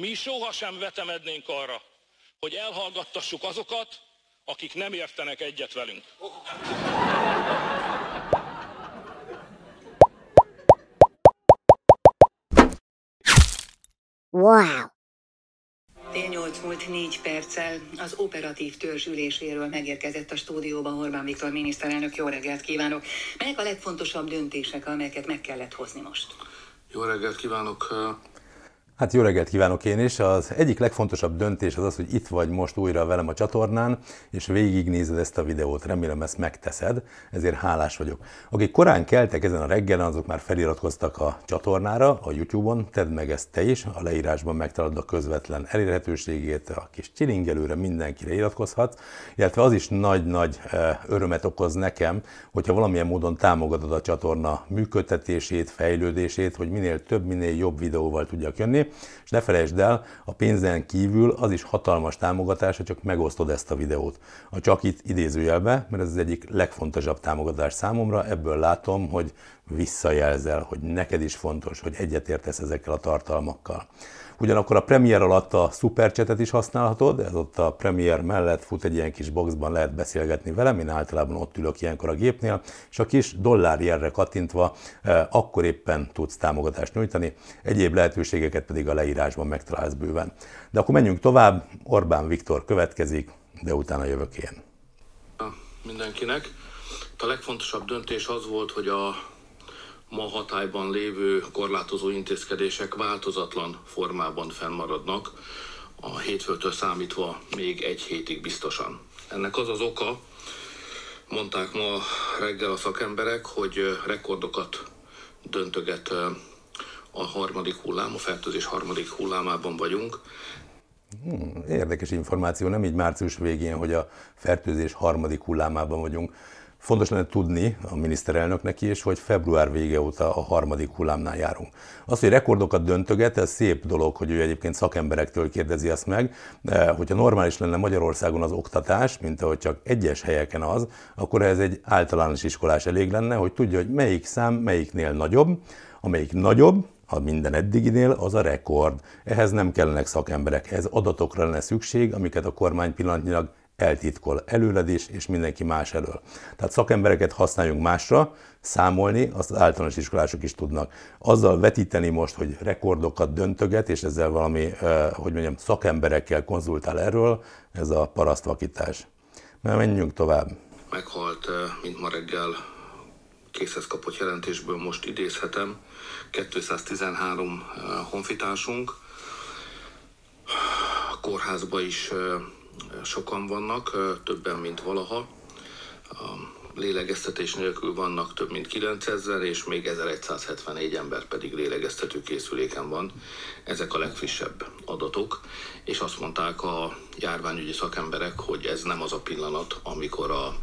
Mi sohasem vetemednénk arra, hogy elhallgattassuk azokat, akik nem értenek egyet velünk. Wow! Fél nyolc múlt négy perccel az operatív törzs üléséről megérkezett a stúdióba Orbán Viktor miniszterelnök. Jó reggelt kívánok! Melyek a legfontosabb döntések, amelyeket meg kellett hozni most? Jó reggelt kívánok! Hát jó reggelt kívánok én is! Az egyik legfontosabb döntés az az, hogy itt vagy most újra velem a csatornán, és végignézed ezt a videót. Remélem ezt megteszed, ezért hálás vagyok. Akik korán keltek ezen a reggelen, azok már feliratkoztak a csatornára, a YouTube-on, tedd meg ezt te is, a leírásban megtalálod a közvetlen elérhetőségét, a kis csilingelőre mindenkire iratkozhatsz, illetve az is nagy-nagy örömet okoz nekem, hogyha valamilyen módon támogatod a csatorna működtetését, fejlődését, hogy minél több, minél jobb videóval tudjak jönni és ne felejtsd el, a pénzen kívül az is hatalmas támogatás, hogy csak megosztod ezt a videót. A csak itt idézőjelbe, mert ez az egyik legfontosabb támogatás számomra, ebből látom, hogy visszajelzel, hogy neked is fontos, hogy egyetértesz ezekkel a tartalmakkal. Ugyanakkor a Premiere alatt a Superchat-et is használhatod, ez ott a Premiere mellett fut egy ilyen kis boxban, lehet beszélgetni velem, én általában ott ülök ilyenkor a gépnél, és a kis dollárjelre kattintva eh, akkor éppen tudsz támogatást nyújtani, egyéb lehetőségeket pedig a leírásban megtalálsz bőven. De akkor menjünk tovább, Orbán Viktor következik, de utána jövök én. Mindenkinek. A legfontosabb döntés az volt, hogy a ma hatályban lévő korlátozó intézkedések változatlan formában fennmaradnak, a hétfőtől számítva még egy hétig biztosan. Ennek az az oka, mondták ma reggel a szakemberek, hogy rekordokat döntöget a harmadik hullám, a fertőzés harmadik hullámában vagyunk. Hmm, érdekes információ, nem így március végén, hogy a fertőzés harmadik hullámában vagyunk. Fontos lenne tudni a miniszterelnöknek is, hogy február vége óta a harmadik hullámnál járunk. Az, hogy rekordokat döntöget, ez szép dolog, hogy ő egyébként szakemberektől kérdezi ezt meg, de hogyha normális lenne Magyarországon az oktatás, mint ahogy csak egyes helyeken az, akkor ez egy általános iskolás elég lenne, hogy tudja, hogy melyik szám melyiknél nagyobb, amelyik nagyobb, a minden eddiginél, az a rekord. Ehhez nem kellenek szakemberek, ez adatokra lenne szükség, amiket a kormány pillanatnyilag eltitkol előled is, és mindenki más elől. Tehát szakembereket használjunk másra, számolni, azt az általános iskolások is tudnak. Azzal vetíteni most, hogy rekordokat döntöget, és ezzel valami, hogy mondjam, szakemberekkel konzultál erről, ez a parasztvakítás. Mert menjünk tovább. Meghalt, mint ma reggel készhez kapott jelentésből most idézhetem, 213 honfitársunk. A kórházba is sokan vannak, többen, mint valaha. Lélegeztetés nélkül vannak több mint 9000, és még 1174 ember pedig lélegeztető készüléken van. Ezek a legfrissebb adatok, és azt mondták a járványügyi szakemberek, hogy ez nem az a pillanat, amikor a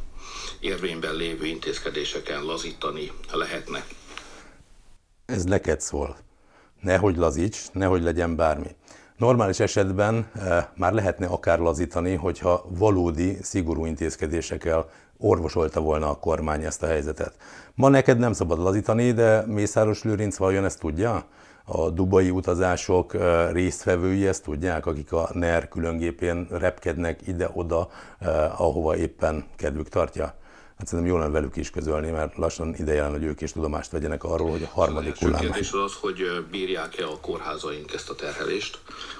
érvényben lévő intézkedéseken lazítani lehetne. Ez neked szól. Nehogy lazíts, nehogy legyen bármi. Normális esetben eh, már lehetne akár lazítani, hogyha valódi, szigorú intézkedésekkel orvosolta volna a kormány ezt a helyzetet. Ma neked nem szabad lazítani, de Mészáros Lőrinc vajon ezt tudja? A dubai utazások eh, résztvevői ezt tudják, akik a NER különgépén repkednek ide-oda, eh, ahova éppen kedvük tartja? Hát szerintem jól lenne velük is közölni, mert lassan ideje lenne, hogy ők is tudomást vegyenek arról, hogy a harmadik hullám. A kérdés az az, hogy bírják-e a kórházaink ezt a terhelést.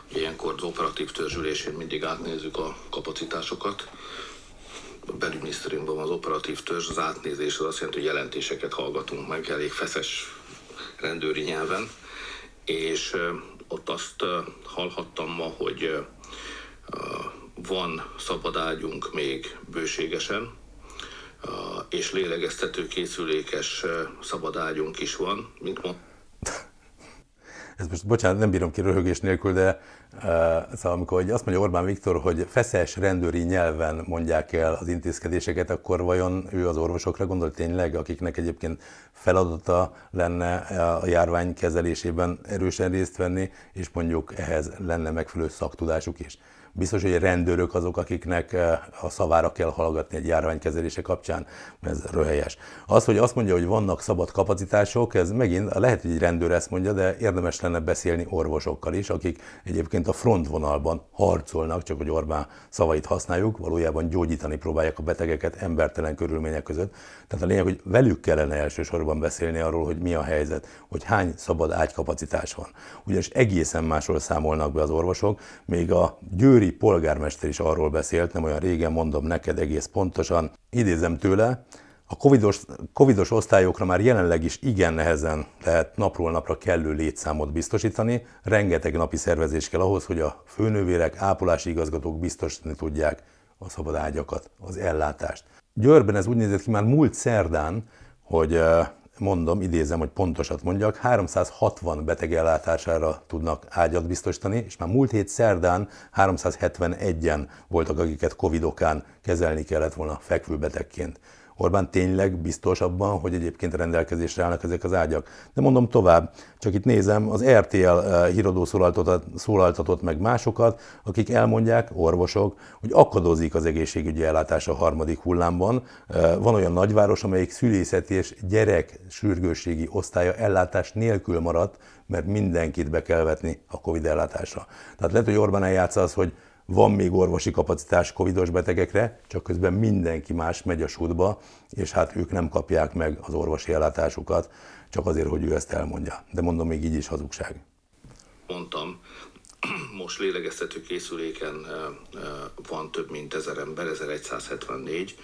Ugye ilyenkor az operatív törzsülésén mindig átnézzük a kapacitásokat. A belügyminisztériumban az operatív törzs, az átnézés az azt jelenti, hogy jelentéseket hallgatunk meg elég feszes rendőri nyelven, és ott azt hallhattam ma, hogy van szabadágyunk még bőségesen, és lélegeztető készülékes szabadágyunk is van, mint ma. Ez most, bocsánat, nem bírom ki röhögés nélkül, de uh, szóval amikor azt mondja Orbán Viktor, hogy feszes rendőri nyelven mondják el az intézkedéseket, akkor vajon ő az orvosokra gondol tényleg, akiknek egyébként feladata lenne a járvány kezelésében erősen részt venni, és mondjuk ehhez lenne megfelelő szaktudásuk is? Biztos, hogy rendőrök azok, akiknek eh, a szavára kell hallgatni egy járványkezelése kapcsán, ez röhelyes. Az, hogy azt mondja, hogy vannak szabad kapacitások, ez megint lehet, hogy egy rendőr ezt mondja, de érdemes lenne beszélni orvosokkal is, akik egyébként a frontvonalban harcolnak, csak hogy Orbán szavait használjuk, valójában gyógyítani próbálják a betegeket embertelen körülmények között. Tehát a lényeg, hogy velük kellene elsősorban beszélni arról, hogy mi a helyzet, hogy hány szabad ágykapacitás van. Ugyanis egészen másról számolnak be az orvosok, még a győri polgármester is arról beszélt, nem olyan régen mondom neked egész pontosan, idézem tőle, a covidos, covidos osztályokra már jelenleg is igen nehezen lehet napról napra kellő létszámot biztosítani, rengeteg napi szervezés kell ahhoz, hogy a főnővérek, ápolási igazgatók biztosítani tudják a szabad ágyakat, az ellátást. Győrben ez úgy nézett ki már múlt szerdán, hogy mondom, idézem, hogy pontosat mondjak, 360 beteg ellátására tudnak ágyat biztosítani, és már múlt hét szerdán 371-en voltak, akiket Covid kezelni kellett volna fekvőbetegként. Orbán tényleg biztos abban, hogy egyébként rendelkezésre állnak ezek az ágyak. De mondom tovább, csak itt nézem, az RTL eh, híradó szólaltatott meg másokat, akik elmondják, orvosok, hogy akadozik az egészségügyi ellátás a harmadik hullámban. Eh, van olyan nagyváros, amelyik szülészeti és gyerek sürgősségi osztálya ellátás nélkül maradt, mert mindenkit be kell vetni a Covid ellátásra. Tehát lehet, hogy Orbán eljátsza az, hogy van még orvosi kapacitás covidos betegekre, csak közben mindenki más megy a sútba, és hát ők nem kapják meg az orvosi ellátásukat, csak azért, hogy ő ezt elmondja. De mondom, még így is hazugság. Mondtam, most lélegeztető készüléken van több mint 1000 ember, 1174,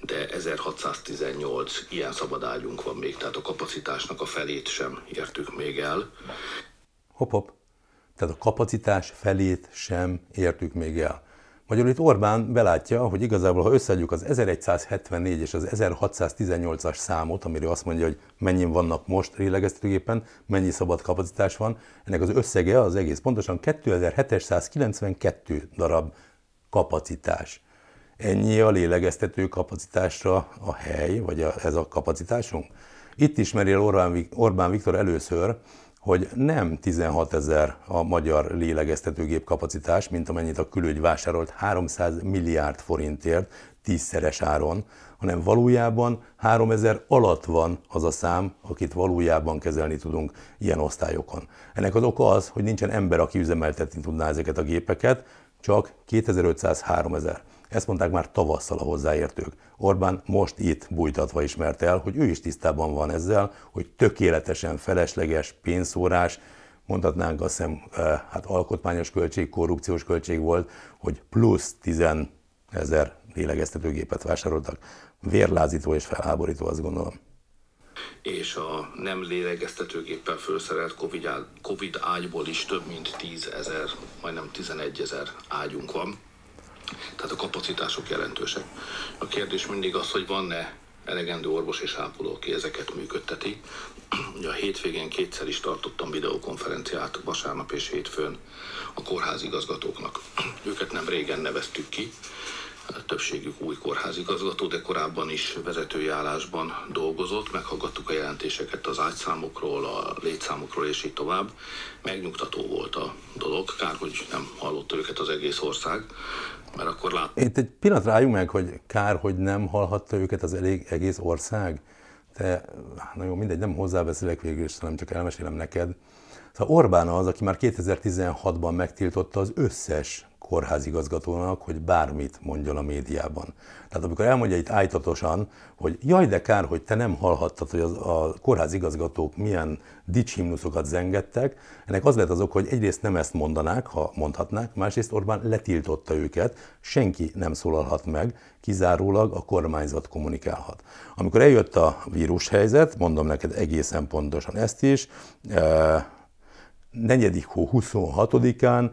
de 1618 ilyen szabadágyunk van még, tehát a kapacitásnak a felét sem értük még el. Hop, hop. Tehát a kapacitás felét sem értük még el. Magyarul itt Orbán belátja, hogy igazából, ha összeadjuk az 1174 és az 1618-as számot, amiről azt mondja, hogy mennyi vannak most lélegeztetőgépen, mennyi szabad kapacitás van, ennek az összege az egész pontosan 2792 darab kapacitás. Ennyi a lélegeztető kapacitásra a hely, vagy a, ez a kapacitásunk. Itt ismeri el Orbán, Orbán Viktor először, hogy nem 16 ezer a magyar lélegeztetőgép kapacitás, mint amennyit a külügy vásárolt 300 milliárd forintért, tízszeres áron, hanem valójában 3000 alatt van az a szám, akit valójában kezelni tudunk ilyen osztályokon. Ennek az oka az, hogy nincsen ember, aki üzemeltetni tudná ezeket a gépeket, csak 2500-3000. Ezt mondták már tavasszal a hozzáértők. Orbán most itt bújtatva ismert el, hogy ő is tisztában van ezzel, hogy tökéletesen felesleges pénzszórás, mondhatnánk azt hiszem, eh, hát alkotmányos költség, korrupciós költség volt, hogy plusz 10 ezer lélegeztetőgépet vásároltak. Vérlázító és felháborító, azt gondolom. És a nem lélegeztetőgéppel felszerelt COVID ágyból is több mint 10 ezer, majdnem 11 ezer ágyunk van tehát a kapacitások jelentősek. A kérdés mindig az, hogy van-e elegendő orvos és ápoló, aki ezeket működteti. Ugye a hétvégén kétszer is tartottam videokonferenciát, vasárnap és hétfőn a kórház igazgatóknak. Őket nem régen neveztük ki, többségük új kórházigazgató, de korábban is vezetői állásban dolgozott, meghallgattuk a jelentéseket az ágyszámokról, a létszámokról és így tovább. Megnyugtató volt a dolog, kár, hogy nem hallotta őket az egész ország, mert akkor lát. Itt egy pillanat rájunk meg, hogy kár, hogy nem hallhatta őket az elég egész ország. De, na jó, mindegy, nem hozzáveszélek végül is, hanem csak elmesélem neked. Szóval Orbán az, aki már 2016-ban megtiltotta az összes kórházigazgatónak, hogy bármit mondjon a médiában. Tehát amikor elmondja itt ájtatosan, hogy jaj, de kár, hogy te nem hallhattad, hogy az, a kórházigazgatók milyen dicsimnuszokat zengettek, ennek az lett az ok, hogy egyrészt nem ezt mondanák, ha mondhatnák, másrészt Orbán letiltotta őket, senki nem szólalhat meg, kizárólag a kormányzat kommunikálhat. Amikor eljött a vírushelyzet, mondom neked egészen pontosan ezt is, eh, negyedik hó 26-án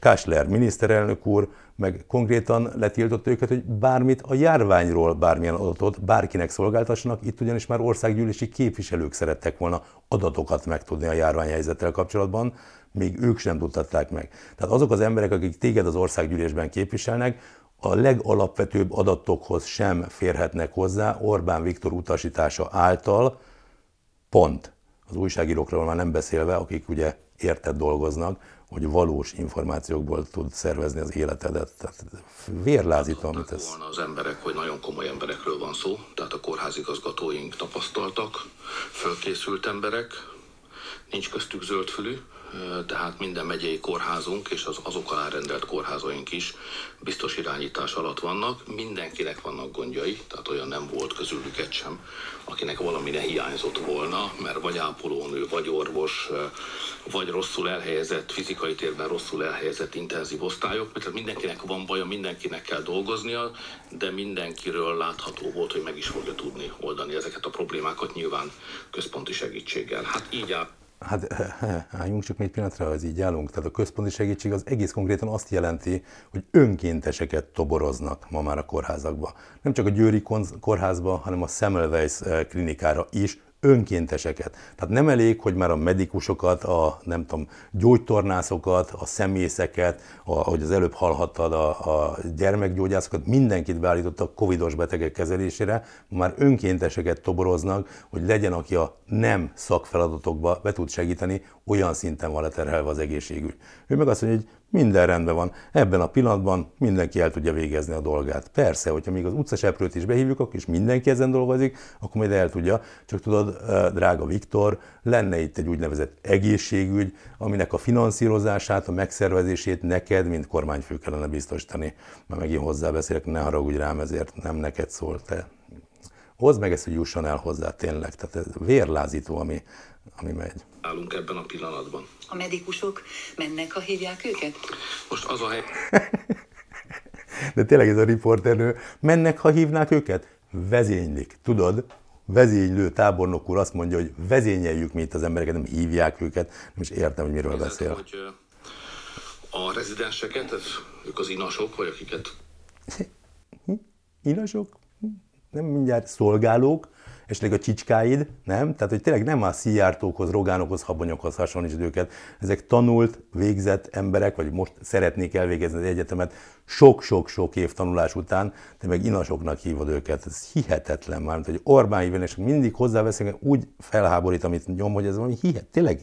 Kásler miniszterelnök úr meg konkrétan letiltotta őket, hogy bármit a járványról, bármilyen adatot bárkinek szolgáltassanak. Itt ugyanis már országgyűlési képviselők szerettek volna adatokat megtudni a járványhelyzettel kapcsolatban, még ők sem tudtatták meg. Tehát azok az emberek, akik téged az országgyűlésben képviselnek, a legalapvetőbb adatokhoz sem férhetnek hozzá Orbán Viktor utasítása által, pont. Az újságírókról már nem beszélve, akik ugye érted dolgoznak, hogy valós információkból tud szervezni az életedet. Tehát vérlázító, amit ez... volna az emberek, hogy nagyon komoly emberekről van szó, tehát a kórházigazgatóink tapasztaltak, fölkészült emberek, nincs köztük zöldfülű, tehát minden megyei kórházunk és az azok alá rendelt kórházaink is biztos irányítás alatt vannak. Mindenkinek vannak gondjai, tehát olyan nem volt közülük egy sem, akinek valami ne hiányzott volna, mert vagy ápolónő, vagy orvos, vagy rosszul elhelyezett, fizikai térben rosszul elhelyezett intenzív osztályok. Tehát mindenkinek van baja, mindenkinek kell dolgoznia, de mindenkiről látható volt, hogy meg is fogja tudni oldani ezeket a problémákat, nyilván központi segítséggel. Hát így áll Hát álljunk csak egy pillanatra, ha így állunk. Tehát a központi segítség az egész konkrétan azt jelenti, hogy önkénteseket toboroznak ma már a kórházakba. Nem csak a Győri kórházba, hanem a Semmelweis eh, klinikára is önkénteseket. Tehát nem elég, hogy már a medikusokat, a nem tudom, gyógytornászokat, a szemészeket, a, ahogy az előbb hallhattad, a, a gyermekgyógyászokat, mindenkit beállítottak covidos betegek kezelésére, már önkénteseket toboroznak, hogy legyen, aki a nem szakfeladatokba be tud segíteni, olyan szinten van leterhelve az egészségügy. Ő meg azt mondja, hogy minden rendben van. Ebben a pillanatban mindenki el tudja végezni a dolgát. Persze, hogyha még az utcaseprőt is behívjuk, akkor mindenki ezen dolgozik, akkor majd el tudja. Csak tudod, drága Viktor, lenne itt egy úgynevezett egészségügy, aminek a finanszírozását, a megszervezését neked, mint kormányfő kellene biztosítani. Már megint hozzá ne haragudj rám, ezért nem neked szól, te hozd meg ezt, hogy jusson el hozzá tényleg. Tehát ez vérlázító, ami, ami megy. Állunk ebben a pillanatban. A medikusok mennek, ha hívják őket? Most az a hely... De tényleg ez a riporternő, mennek, ha hívnák őket? Vezénylik, tudod? Vezénylő tábornok úr azt mondja, hogy vezényeljük mi itt az embereket, nem hívják őket, nem is értem, hogy miről Nézett, beszél. Hogy a rezidenseket, ez, ők az inasok, vagy akiket... Inasok? Nem mindjárt szolgálók, esetleg a csicskáid, nem? Tehát, hogy tényleg nem a szijártókhoz, rogánokhoz, habonyokhoz hasonlít őket. Ezek tanult, végzett emberek, vagy most szeretnék elvégezni az egyetemet sok-sok-sok év tanulás után, de meg inasoknak hívod őket. Ez hihetetlen már, hogy Orbán és mindig hozzáveszünk, úgy felháborít, amit nyom, hogy ez valami hihet, tényleg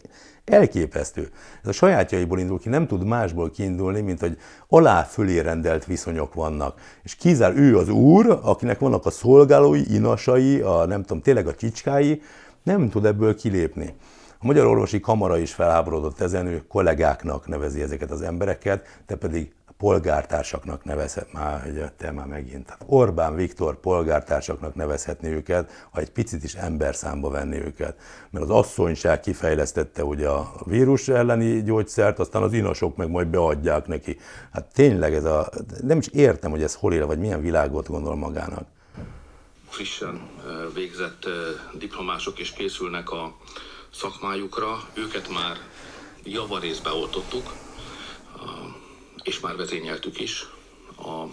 elképesztő. Ez a sajátjaiból indul ki, nem tud másból kiindulni, mint hogy alá fölé rendelt viszonyok vannak. És kizár ő az úr, akinek vannak a szolgálói, inasai, a nem tudom, tényleg a csicskái, nem tud ebből kilépni. A Magyar Orvosi Kamara is felháborodott ezen, ő kollégáknak nevezi ezeket az embereket, te pedig polgártársaknak nevezhet, már te már megint. Tehát Orbán Viktor polgártársaknak nevezhetni őket, ha egy picit is emberszámba venni őket. Mert az asszonyság kifejlesztette ugye a vírus elleni gyógyszert, aztán az inosok meg majd beadják neki. Hát tényleg ez a, nem is értem, hogy ez hol él, vagy milyen világot gondol magának. Frissen végzett diplomások is készülnek a szakmájukra, őket már javarészbe oltottuk, és már vezényeltük is. A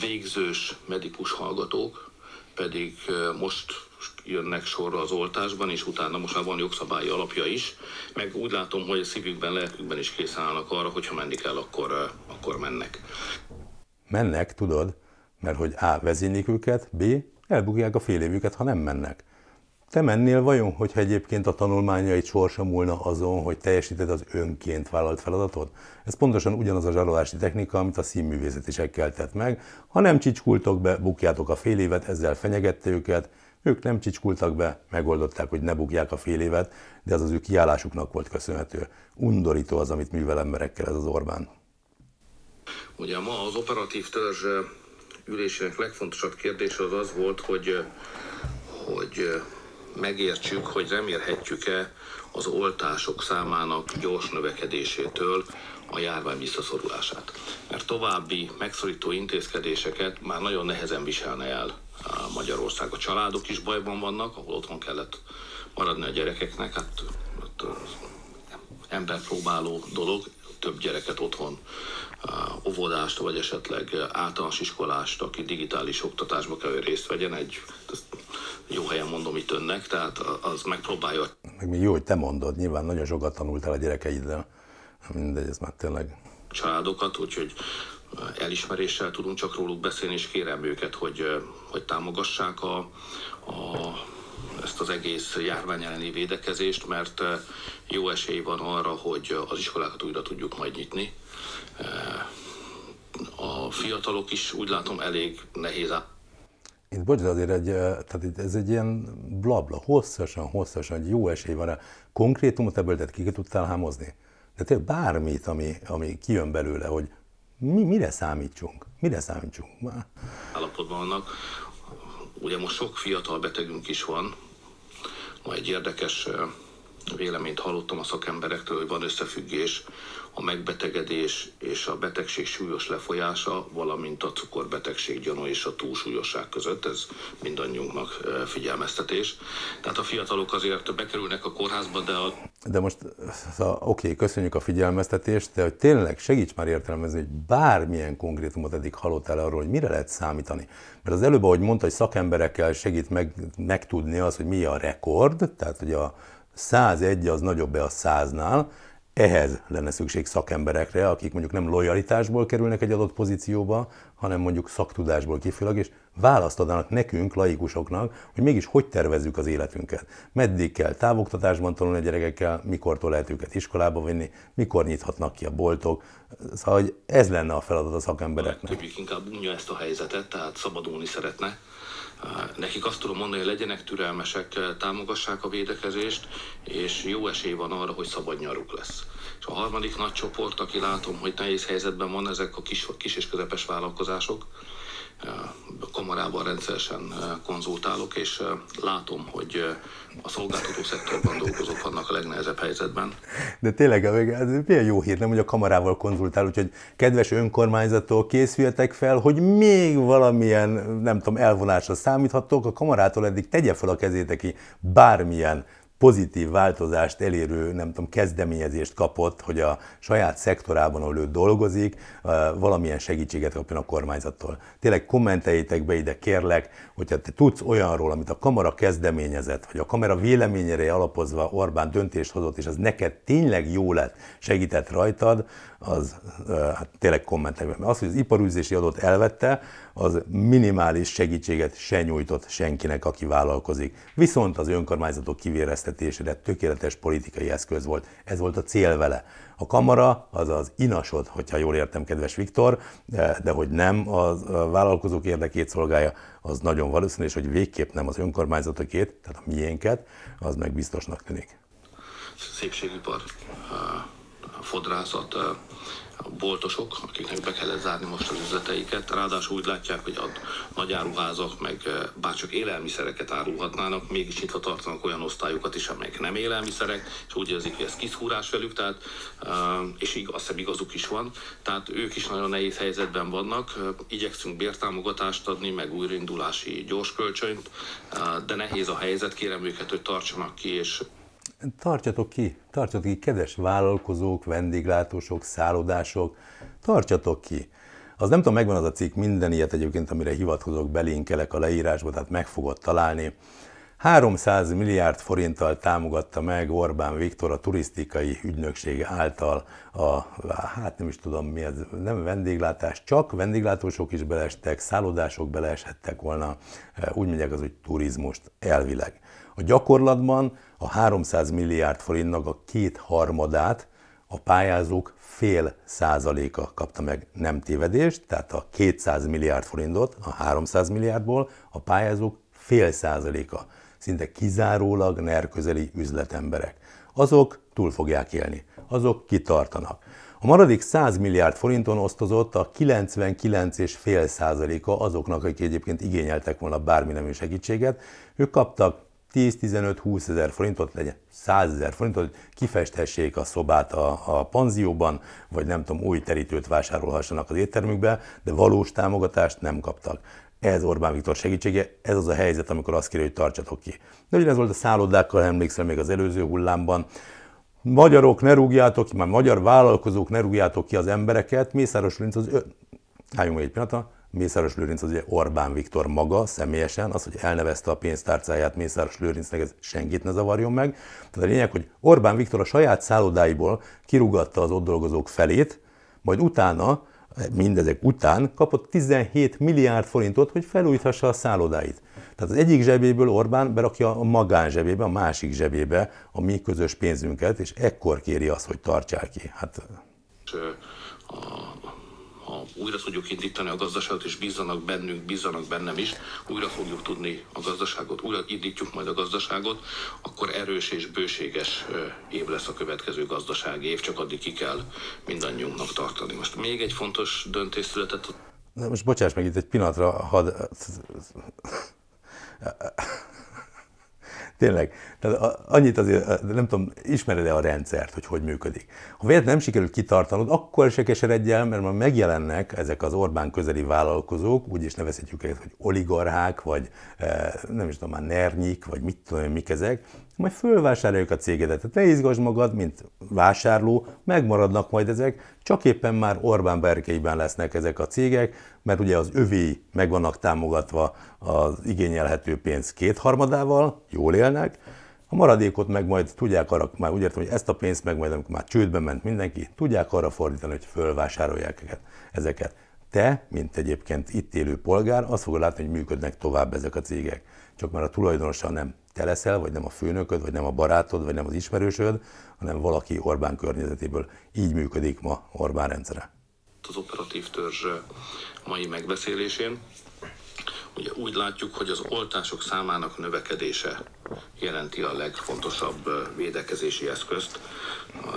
végzős medikus hallgatók pedig most jönnek sorra az oltásban, és utána most már van jogszabályi alapja is, meg úgy látom, hogy a szívükben, lelkükben is készen állnak arra, hogyha menni kell, akkor, akkor mennek. Mennek, tudod, mert hogy A. vezénylik őket, B. elbukják a fél évüket, ha nem mennek. Te mennél vajon, hogyha egyébként a tanulmányait sorsa múlna azon, hogy teljesíted az önként vállalt feladatot? Ez pontosan ugyanaz a zsarolási technika, amit a színművészetisekkel tett meg. Ha nem csicskultok be, bukjátok a fél évet, ezzel fenyegette őket, ők nem csicskultak be, megoldották, hogy ne bukják a fél évet, de az az ő kiállásuknak volt köszönhető. Undorító az, amit művel emberekkel ez az Orbán. Ugye ma az operatív törzs ülésének legfontosabb kérdése az az volt, hogy, hogy megértsük, hogy remélhetjük-e az oltások számának gyors növekedésétől a járvány visszaszorulását. Mert további megszorító intézkedéseket már nagyon nehezen viselne el Magyarország. A családok is bajban vannak, ahol otthon kellett maradni a gyerekeknek, hát emberpróbáló dolog, több gyereket otthon, óvodást, vagy esetleg általános iskolást, aki digitális oktatásba kell, hogy részt vegyen, egy jó helyen mondom itt önnek, tehát az megpróbálja. Meg még jó, hogy te mondod, nyilván nagyon sokat tanultál a gyerekeiddel, mindegy, ez már tényleg. Családokat, úgyhogy elismeréssel tudunk csak róluk beszélni, és kérem őket, hogy, hogy támogassák a, a ezt az egész járvány elleni védekezést, mert jó esély van arra, hogy az iskolákat újra tudjuk majd nyitni. A fiatalok is úgy látom elég nehéz itt bocs, azért egy, tehát ez egy ilyen blabla, hosszasan, hosszasan, egy jó esély van rá. Konkrétumot ebből tehát ki tudtál hámozni? De tényleg bármit, ami, ami kijön belőle, hogy mi, mire számítsunk? Mire számítsunk? Állapotban vannak. Ugye most sok fiatal betegünk is van. Ma egy érdekes véleményt hallottam a szakemberektől, hogy van összefüggés a megbetegedés és a betegség súlyos lefolyása, valamint a cukorbetegség gyanú és a túlsúlyosság között. Ez mindannyiunknak figyelmeztetés. Tehát a fiatalok azért bekerülnek a kórházba, de a... De most, szóval, oké, okay, köszönjük a figyelmeztetést, de hogy tényleg segíts már értelmezni, hogy bármilyen konkrétumot eddig hallottál arról, hogy mire lehet számítani. Mert az előbb, ahogy mondta, hogy szakemberekkel segít meg, megtudni az, hogy mi a rekord, tehát hogy a 101 az nagyobb-e a 100-nál, ehhez lenne szükség szakemberekre, akik mondjuk nem lojalitásból kerülnek egy adott pozícióba, hanem mondjuk szaktudásból kifolyólag, és választ adnak nekünk, laikusoknak, hogy mégis hogy tervezzük az életünket. Meddig kell távoktatásban tanulni a gyerekekkel, mikortól lehet őket iskolába vinni, mikor nyithatnak ki a boltok. Szóval hogy ez lenne a feladat a szakembereknek. Többik inkább unja ezt a helyzetet, tehát szabadulni szeretne Nekik azt tudom mondani, hogy legyenek türelmesek, támogassák a védekezést, és jó esély van arra, hogy szabad nyaruk lesz. És a harmadik nagy csoport, aki látom, hogy nehéz helyzetben van, ezek a kis, kis és közepes vállalkozások, kamarában rendszeresen konzultálok, és látom, hogy a szolgáltató szektorban dolgozók vannak a legnehezebb helyzetben. De tényleg, ez milyen jó hír, nem, hogy a kamarával konzultál, úgyhogy kedves önkormányzatok, készüljetek fel, hogy még valamilyen, nem tudom, elvonásra számíthatok, a kamarától eddig tegye fel a kezét, ki bármilyen pozitív változást elérő, nem tudom, kezdeményezést kapott, hogy a saját szektorában, ahol ő dolgozik, valamilyen segítséget kapjon a kormányzattól. Tényleg kommenteljétek be ide, kérlek, hogyha te tudsz olyanról, amit a kamera kezdeményezett, vagy a kamera véleményére alapozva Orbán döntést hozott, és az neked tényleg jó lett, segített rajtad, az hát tényleg kommentekben. Mert az, hogy az iparűzési adót elvette, az minimális segítséget se nyújtott senkinek, aki vállalkozik. Viszont az önkormányzatok kivéreztetésére tökéletes politikai eszköz volt. Ez volt a cél vele. A kamara az az inasod, hogyha jól értem, kedves Viktor, de, de hogy nem a vállalkozók érdekét szolgálja, az nagyon valószínű, és hogy végképp nem az önkormányzatokét, tehát a miénket, az meg biztosnak tűnik. Szépségipar, fodrászat, boltosok, akiknek be kellett zárni most az üzleteiket, ráadásul úgy látják, hogy a nagy áruházak meg eh, bárcsak élelmiszereket árulhatnának, mégis nyitva tartanak olyan osztályokat is, amelyek nem élelmiszerek, és úgy érzik, hogy ez kiszúrás velük, tehát, eh, és igaz, azt hiszem igazuk is van, tehát ők is nagyon nehéz helyzetben vannak, eh, igyekszünk bértámogatást adni, meg újraindulási gyorskölcsönt, de nehéz a helyzet, kérem őket, hogy tartsanak ki, és Tartsatok ki, tartsatok ki, kedves vállalkozók, vendéglátósok, szállodások, tartsatok ki. Az nem tudom, megvan az a cikk, minden ilyet egyébként, amire hivatkozok, belinkelek a leírásba, tehát meg fogod találni. 300 milliárd forinttal támogatta meg Orbán Viktor a turisztikai ügynökség által a, hát nem is tudom mi ez, nem vendéglátás, csak vendéglátósok is belestek, szállodások beleeshettek volna, úgy mondják az, hogy turizmust elvileg. A gyakorlatban a 300 milliárd forintnak a két harmadát a pályázók fél százaléka kapta meg nem tévedést, tehát a 200 milliárd forintot a 300 milliárdból a pályázók fél százaléka. Szinte kizárólag NER közeli üzletemberek. Azok túl fogják élni, azok kitartanak. A maradék 100 milliárd forinton osztozott a 99,5 százaléka azoknak, akik egyébként igényeltek volna bármi nemű segítséget. Ők kaptak 10-15-20 ezer forintot, legyen 100 ezer forintot, hogy kifesthessék a szobát a, a panzióban, vagy nem tudom, új terítőt vásárolhassanak az éttermükbe, de valós támogatást nem kaptak. Ez Orbán Viktor segítsége, ez az a helyzet, amikor azt kéri, hogy tartsatok ki. De ugyanez volt a szállodákkal, emlékszem még az előző hullámban, Magyarok, ne rúgjátok ki, már magyar vállalkozók, ne rúgjátok ki az embereket. Mészáros Lőrinc az... Ö... Álljunk egy pillanatra. Mészáros Lőrinc az ugye Orbán Viktor maga személyesen, az, hogy elnevezte a pénztárcáját Mészáros Lőrincnek, ez senkit ne zavarjon meg. Tehát a lényeg, hogy Orbán Viktor a saját szállodáiból kirúgatta az ott dolgozók felét, majd utána mindezek után kapott 17 milliárd forintot, hogy felújíthassa a szállodáit. Tehát az egyik zsebéből Orbán berakja a magán zsebébe, a másik zsebébe a mi közös pénzünket, és ekkor kéri azt, hogy tartsál ki. Hát... A, újra tudjuk indítani a gazdaságot, és bízzanak bennünk, bízzanak bennem is, újra fogjuk tudni a gazdaságot, újra indítjuk majd a gazdaságot, akkor erős és bőséges év lesz a következő gazdasági év, csak addig ki kell mindannyiunknak tartani. Most még egy fontos döntés született. Most bocsáss meg itt egy pillanatra, hadd Tényleg. Tehát annyit azért, nem tudom, ismered-e a rendszert, hogy hogy működik. Ha véletlenül nem sikerül kitartanod, akkor se keseredj el, mert már megjelennek ezek az Orbán közeli vállalkozók, úgy is nevezhetjük őket, hogy oligarchák, vagy nem is tudom már nernyik, vagy mit tudom mik ezek, majd fölvásároljuk a cégedet. Tehát ne izgasd magad, mint vásárló, megmaradnak majd ezek, csak éppen már Orbán berkeiben lesznek ezek a cégek, mert ugye az övé meg vannak támogatva az igényelhető pénz kétharmadával, jól élnek, a maradékot meg majd tudják arra, már úgy értem, hogy ezt a pénzt meg majd, amikor már csődbe ment mindenki, tudják arra fordítani, hogy fölvásárolják ezeket. Te, mint egyébként itt élő polgár, azt fogod látni, hogy működnek tovább ezek a cégek. Csak már a tulajdonosa nem te leszel, vagy nem a főnököd, vagy nem a barátod, vagy nem az ismerősöd, hanem valaki Orbán környezetéből. Így működik ma Orbán rendszere. Az operatív törzs mai megbeszélésén ugye úgy látjuk, hogy az oltások számának növekedése jelenti a legfontosabb védekezési eszközt.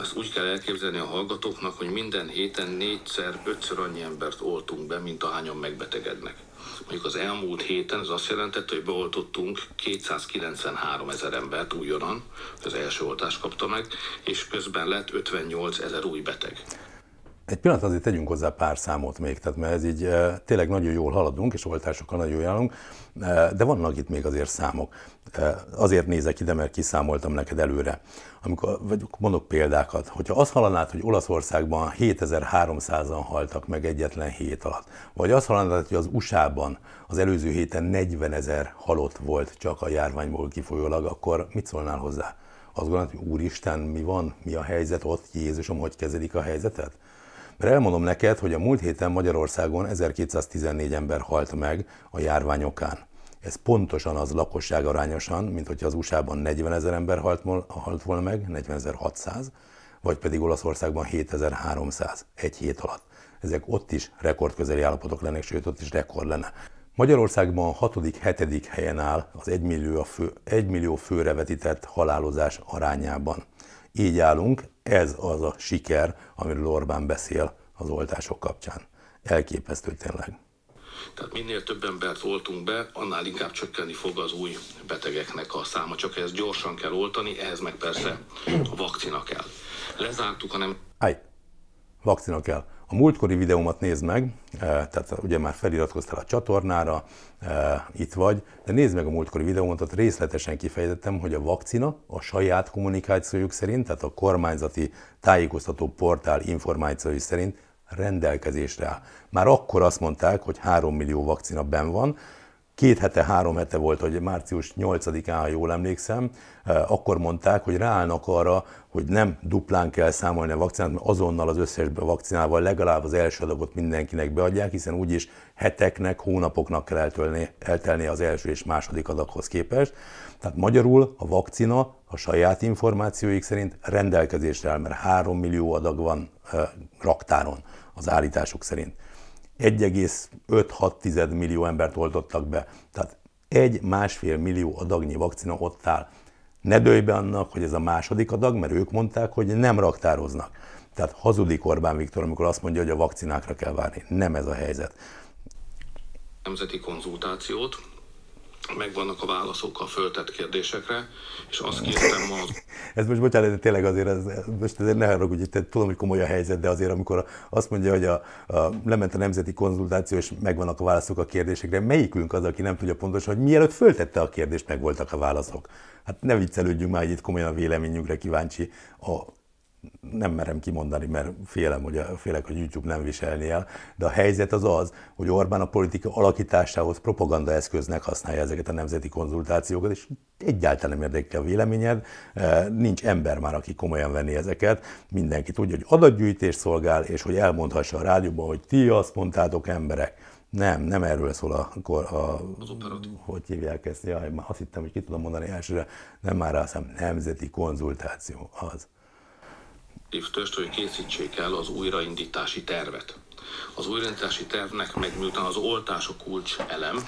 Ezt úgy kell elképzelni a hallgatóknak, hogy minden héten négyszer, ötször annyi embert oltunk be, mint ahányan megbetegednek. Mondjuk az elmúlt héten ez azt jelentette, hogy beoltottunk 293 ezer embert újonnan, az első oltást kapta meg, és közben lett 58 ezer új beteg. Egy pillanat azért tegyünk hozzá pár számot még, tehát mert ez így e, tényleg nagyon jól haladunk, és oltásokkal nagyon jól állunk, e, de vannak itt még azért számok. Azért nézek ide, mert kiszámoltam neked előre. Amikor, vagy mondok példákat, hogyha azt hallanád, hogy Olaszországban 7300-an haltak meg egyetlen hét alatt, vagy azt hallanád, hogy az USA-ban az előző héten 40 ezer halott volt csak a járványból kifolyólag, akkor mit szólnál hozzá? Azt gondolod, hogy Úristen, mi van, mi a helyzet ott, Jézusom, hogy kezelik a helyzetet? Mert elmondom neked, hogy a múlt héten Magyarországon 1214 ember halt meg a járvány okán. Ez pontosan az lakosság arányosan, mint hogyha az USA-ban 40 ezer ember halt, halt volna meg, 40 600, vagy pedig Olaszországban 7300 egy hét alatt. Ezek ott is rekordközeli állapotok lennek, sőt ott is rekord lenne. Magyarországban a 6.-7. helyen áll az 1 millió, fő, 1 millió főre vetített halálozás arányában. Így állunk, ez az a siker, amiről Orbán beszél az oltások kapcsán. Elképesztő tényleg. Tehát minél több embert oltunk be, annál inkább csökkenni fog az új betegeknek a száma. Csak ezt gyorsan kell oltani, ehhez meg persze a vakcina kell. Lezártuk, hanem... Állj, vakcina kell. A múltkori videómat nézd meg, eh, tehát ugye már feliratkoztál a csatornára, eh, itt vagy, de nézd meg a múltkori videómat, ott részletesen kifejtettem, hogy a vakcina a saját kommunikációjuk szerint, tehát a kormányzati tájékoztató portál információi szerint rendelkezésre áll. Már akkor azt mondták, hogy 3 millió vakcina ben van, két hete, három hete volt, hogy március 8-án, ha jól emlékszem, eh, akkor mondták, hogy ráállnak arra, hogy nem duplán kell számolni a vakcinát, mert azonnal az összes vakcinával legalább az első adagot mindenkinek beadják, hiszen úgyis heteknek, hónapoknak kell eltölni, eltelni az első és második adaghoz képest. Tehát magyarul a vakcina a saját információik szerint rendelkezésre áll, mert 3 millió adag van e, raktáron az állításuk szerint. 1,5-6 millió embert oltottak be. Tehát egy másfél millió adagnyi vakcina ott áll. Ne dőlj be annak, hogy ez a második adag, mert ők mondták, hogy nem raktároznak. Tehát hazudik Orbán Viktor, amikor azt mondja, hogy a vakcinákra kell várni. Nem ez a helyzet. Nemzeti konzultációt, megvannak a válaszok a föltett kérdésekre, és azt kértem ma... ez most bocsánat, de tényleg azért, ez, most azért ne haragudj, te tudom, hogy komoly a helyzet, de azért amikor azt mondja, hogy a, a, lement a nemzeti konzultáció, és megvannak a válaszok a kérdésekre, melyikünk az, aki nem tudja pontosan, hogy mielőtt föltette a kérdést, megvoltak a válaszok. Hát ne viccelődjünk már, hogy itt komolyan a véleményünkre kíváncsi. A nem merem kimondani, mert félem, hogy a, félek, hogy YouTube nem viselni el, de a helyzet az az, hogy Orbán a politika alakításához propaganda eszköznek használja ezeket a nemzeti konzultációkat, és egyáltalán nem érdekli a véleményed, e, nincs ember már, aki komolyan venni ezeket, mindenki tudja, hogy adatgyűjtés szolgál, és hogy elmondhassa a rádióban, hogy ti azt mondtátok emberek. Nem, nem erről szól a, a, a hogy hívják ezt, Jaj, azt hittem, hogy ki tudom mondani elsőre, nem már azt hiszem, nemzeti konzultáció az évtőst, hogy készítsék el az újraindítási tervet. Az újraindítási tervnek meg miután az oltás a kulcs elem,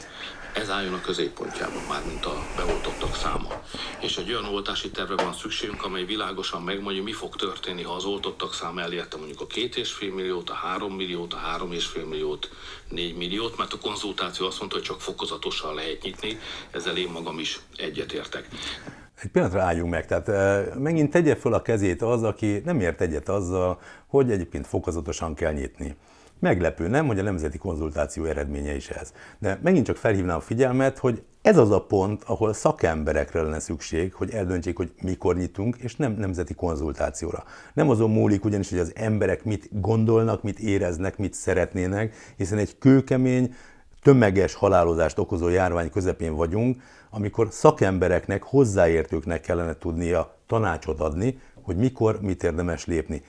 ez álljon a középpontjában már, mint a beoltottak száma. És egy olyan oltási tervre van szükségünk, amely világosan megmondja, mi fog történni, ha az oltottak száma elérte mondjuk a két és fél milliót, a három milliót, a három és fél milliót, négy milliót, mert a konzultáció azt mondta, hogy csak fokozatosan lehet nyitni, ezzel én magam is egyetértek. Egy pillanatra álljunk meg, tehát megint tegye föl a kezét az, aki nem ért egyet azzal, hogy egyébként fokozatosan kell nyitni. Meglepő, nem, hogy a nemzeti konzultáció eredménye is ez. De megint csak felhívnám a figyelmet, hogy ez az a pont, ahol szakemberekre lenne szükség, hogy eldöntsék, hogy mikor nyitunk, és nem nemzeti konzultációra. Nem azon múlik ugyanis, hogy az emberek mit gondolnak, mit éreznek, mit szeretnének, hiszen egy kőkemény, tömeges halálozást okozó járvány közepén vagyunk, amikor szakembereknek, hozzáértőknek kellene tudnia tanácsot adni, hogy mikor mit érdemes lépni.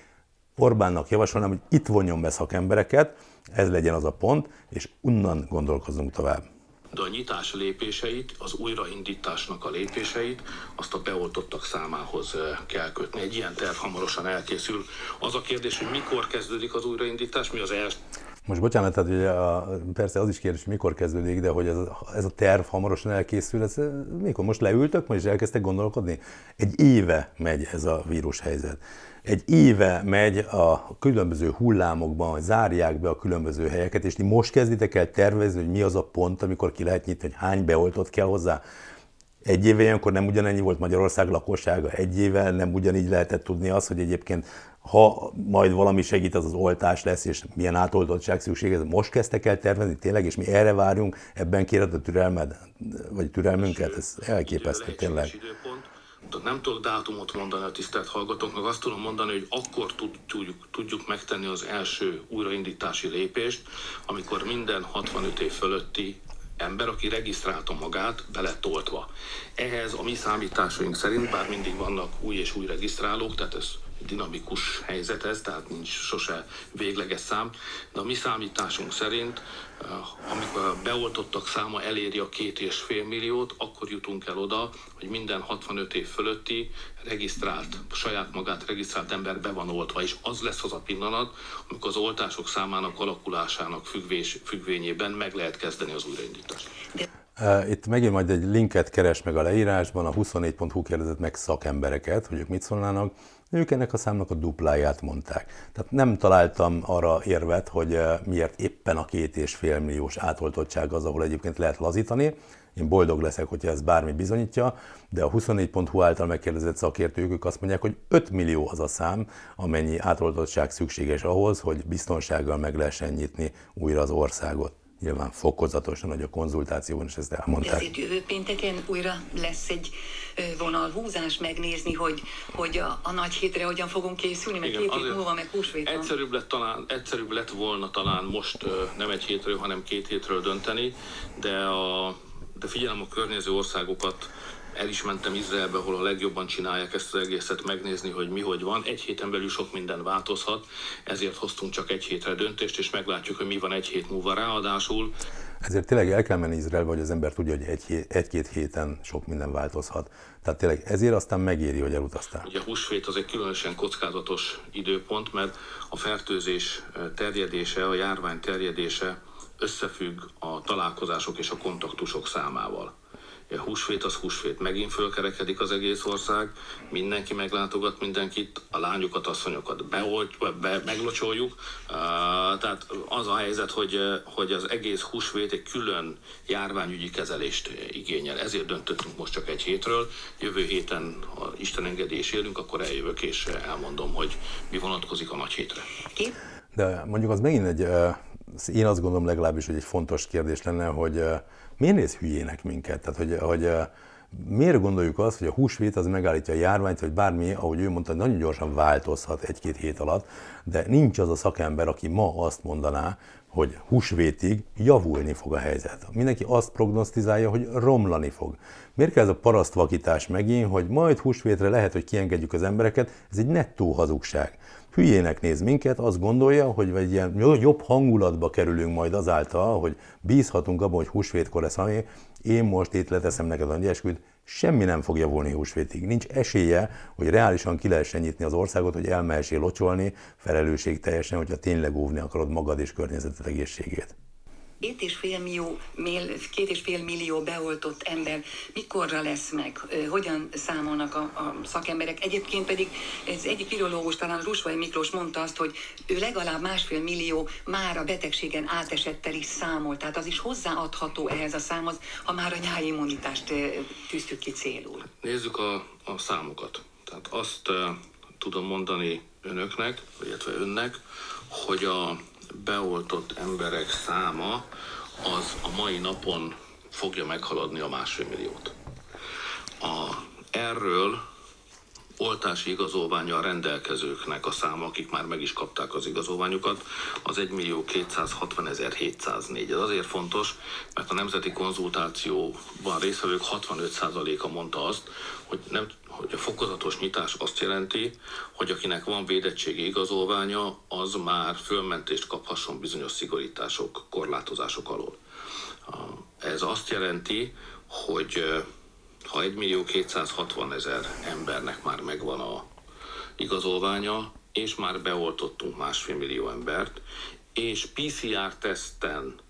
Orbánnak javasolnám, hogy itt vonjon be szakembereket, ez legyen az a pont, és unnan gondolkozunk tovább. De a nyitás lépéseit, az újraindításnak a lépéseit, azt a beoltottak számához kell kötni. Egy ilyen terv hamarosan elkészül. Az a kérdés, hogy mikor kezdődik az újraindítás, mi az első most bocsánat, tehát ugye a, persze az is kérdés, hogy mikor kezdődik, de hogy ez, ez a terv hamarosan elkészül, ez mikor? Most leültök, most is elkezdtek gondolkodni? Egy éve megy ez a vírus helyzet. Egy éve megy a különböző hullámokban, hogy zárják be a különböző helyeket, és ti most kezditek el tervezni, hogy mi az a pont, amikor ki lehet nyitni, hogy hány beoltott kell hozzá. Egy éve ilyenkor nem ugyanennyi volt Magyarország lakossága, egy éve nem ugyanígy lehetett tudni azt, hogy egyébként ha majd valami segít, az az oltás lesz, és milyen átoltottság szükséges. Most kezdtek el tervezni tényleg, és mi erre várjunk, ebben kéred a türelmed, vagy türelmünket, ez elképesztő tényleg. Nem tudok dátumot mondani a tisztelt hallgatóknak, azt tudom mondani, hogy akkor tudjuk, tudjuk megtenni az első újraindítási lépést, amikor minden 65 év fölötti ember, aki regisztrálta magát, beletoltva. Ehhez a mi számításaink szerint, bár mindig vannak új és új regisztrálók, tehát ez dinamikus helyzet ez, tehát nincs sose végleges szám, de a mi számításunk szerint, eh, amikor a beoltottak száma eléri a két és fél milliót, akkor jutunk el oda, hogy minden 65 év fölötti regisztrált, saját magát regisztrált ember be van oltva, és az lesz az a pillanat, amikor az oltások számának alakulásának függvés, függvényében meg lehet kezdeni az újraindítást. Eh, itt megint majd egy linket keres meg a leírásban, a 24.hu kérdezett meg szakembereket, hogy ők mit szólnának. Ők ennek a számnak a dupláját mondták. Tehát nem találtam arra érvet, hogy eh, miért éppen a két és fél milliós átoltottság az, ahol egyébként lehet lazítani. Én boldog leszek, hogyha ez bármi bizonyítja, de a 24.hu által megkérdezett szakértők ők azt mondják, hogy 5 millió az a szám, amennyi átoltottság szükséges ahhoz, hogy biztonsággal meg lehessen nyitni újra az országot nyilván fokozatosan, hogy a konzultációban is ezt elmondták. Ezért jövő pénteken újra lesz egy vonalhúzás megnézni, hogy, hogy a, a nagy hétre hogyan fogunk készülni, mert két hét múlva meg húsvét van. Egyszerűbb lett, talán, egyszerűbb lett volna talán most nem egy hétről, hanem két hétről dönteni, de, a, de figyelem a környező országokat, el is mentem Izraelbe, ahol a legjobban csinálják ezt az egészet, megnézni, hogy mi hogy van. Egy héten belül sok minden változhat, ezért hoztunk csak egy hétre döntést, és meglátjuk, hogy mi van egy hét múlva ráadásul. Ezért tényleg el kell menni Izraelbe, hogy az ember tudja, hogy egy, egy-két héten sok minden változhat. Tehát tényleg ezért aztán megéri, hogy elutaztál. Ugye a húsvét az egy különösen kockázatos időpont, mert a fertőzés terjedése, a járvány terjedése összefügg a találkozások és a kontaktusok számával húsvét az húsvét. Megint fölkerekedik az egész ország, mindenki meglátogat mindenkit, a lányokat, asszonyokat beolt, be, meglocsoljuk. Uh, tehát az a helyzet, hogy, hogy az egész húsvét egy külön járványügyi kezelést igényel. Ezért döntöttünk most csak egy hétről. Jövő héten, ha Isten engedés élünk, akkor eljövök és elmondom, hogy mi vonatkozik a nagy hétre. De mondjuk az megint egy, én azt gondolom legalábbis, hogy egy fontos kérdés lenne, hogy miért néz hülyének minket? Tehát, hogy, hogy miért gondoljuk azt, hogy a húsvét az megállítja a járványt, vagy bármi, ahogy ő mondta, nagyon gyorsan változhat egy-két hét alatt, de nincs az a szakember, aki ma azt mondaná, hogy húsvétig javulni fog a helyzet. Mindenki azt prognosztizálja, hogy romlani fog. Miért kell ez a parasztvakítás megint, hogy majd húsvétre lehet, hogy kiengedjük az embereket? Ez egy nettó hazugság. Hülyének néz minket, azt gondolja, hogy egy ilyen jobb hangulatba kerülünk majd azáltal, hogy bízhatunk abban, hogy húsvétkor lesz, ami én most itt leteszem neked a esküt, semmi nem fog javulni húsvétig. Nincs esélye, hogy reálisan ki lehessen nyitni az országot, hogy elmehessél locsolni, felelősség teljesen, hogyha tényleg óvni akarod magad és környezeted egészségét. Két és fél millió, két és fél millió beoltott ember mikorra lesz meg? Hogyan számolnak a, a szakemberek? Egyébként pedig ez egyik virológus, talán Rusvai Miklós mondta azt, hogy ő legalább másfél millió már a betegségen átesettel is számol. Tehát az is hozzáadható ehhez a számhoz, ha már a nyári immunitást tűztük ki célul. Nézzük a, a számokat. Tehát azt uh, tudom mondani önöknek, illetve önnek, hogy a beoltott emberek száma az a mai napon fogja meghaladni a másfél milliót. A, erről oltási igazolványal rendelkezőknek a száma, akik már meg is kapták az igazolványukat, az 1 millió 260 704. Ez azért fontos, mert a nemzeti konzultációban részvevők 65%-a mondta azt, hogy, nem, hogy a fokozatos nyitás azt jelenti, hogy akinek van védettségi igazolványa, az már fölmentést kaphasson bizonyos szigorítások, korlátozások alól. Ez azt jelenti, hogy ha 1 millió 260 ezer embernek már megvan a igazolványa, és már beoltottunk másfél millió embert, és PCR-teszten eh,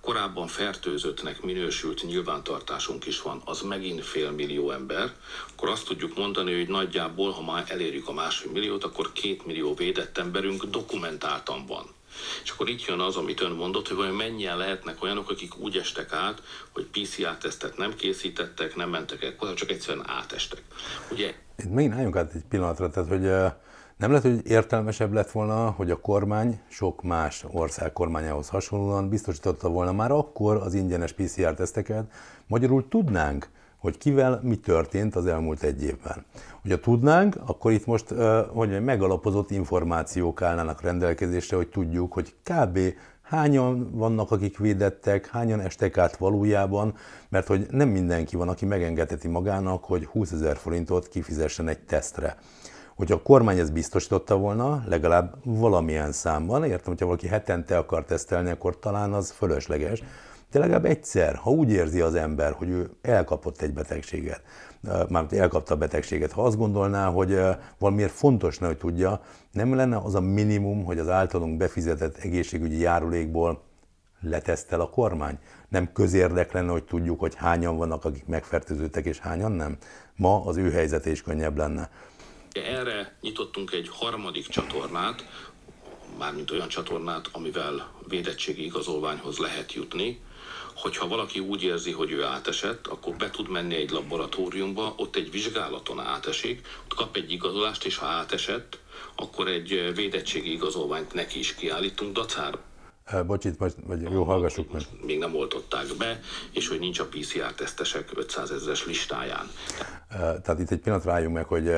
korábban fertőzöttnek minősült nyilvántartásunk is van, az megint fél millió ember, akkor azt tudjuk mondani, hogy nagyjából, ha már elérjük a másfél milliót, akkor két millió védett emberünk dokumentáltan van. És akkor itt jön az, amit ön mondott, hogy vajon mennyien lehetnek olyanok, akik úgy estek át, hogy PCR-tesztet nem készítettek, nem mentek el, csak egyszerűen átestek. Ugye? Itt megint álljunk át egy pillanatra, tehát hogy nem lehet, hogy értelmesebb lett volna, hogy a kormány sok más ország kormányához hasonlóan biztosította volna már akkor az ingyenes PCR-teszteket, magyarul tudnánk, hogy kivel mi történt az elmúlt egy évben. Hogyha tudnánk, akkor itt most hogy megalapozott információk állnának rendelkezésre, hogy tudjuk, hogy kb. hányan vannak, akik védettek, hányan estek át valójában, mert hogy nem mindenki van, aki megengedheti magának, hogy 20 ezer forintot kifizessen egy tesztre. Hogyha a kormány ezt biztosította volna, legalább valamilyen számban, értem, hogyha valaki hetente akar tesztelni, akkor talán az fölösleges, de legalább egyszer, ha úgy érzi az ember, hogy ő elkapott egy betegséget, mármint elkapta a betegséget, ha azt gondolná, hogy valamiért fontos, hogy tudja, nem lenne az a minimum, hogy az általunk befizetett egészségügyi járulékból letesztel a kormány? Nem közérdek lenne, hogy tudjuk, hogy hányan vannak, akik megfertőződtek, és hányan nem? Ma az ő helyzete is könnyebb lenne. Erre nyitottunk egy harmadik csatornát, mármint olyan csatornát, amivel védettségi igazolványhoz lehet jutni, hogyha valaki úgy érzi, hogy ő átesett, akkor be tud menni egy laboratóriumba, ott egy vizsgálaton átesik, ott kap egy igazolást, és ha átesett, akkor egy védettségi igazolványt neki is kiállítunk dacára. Bocsit, vagy, vagy jó, hallgassuk meg. Még nem oltották be, és hogy nincs a PCR-tesztesek 500 ezeres listáján. Tehát itt egy pillanatra álljunk meg, hogy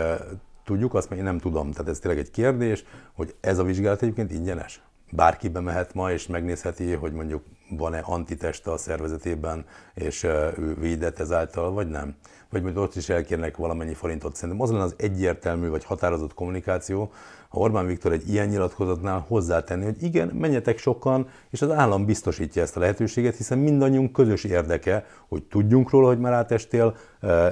tudjuk, azt még én nem tudom. Tehát ez tényleg egy kérdés, hogy ez a vizsgálat egyébként ingyenes? Bárki bemehet ma és megnézheti, hogy mondjuk van-e antiteste a szervezetében, és ő védett ezáltal, vagy nem? Vagy majd ott is elkérnek valamennyi forintot. Szerintem az lenne az egyértelmű vagy határozott kommunikáció, Orbán Viktor egy ilyen nyilatkozatnál hozzátenni, hogy igen, menjetek sokan, és az állam biztosítja ezt a lehetőséget, hiszen mindannyiunk közös érdeke, hogy tudjunk róla, hogy már átestél,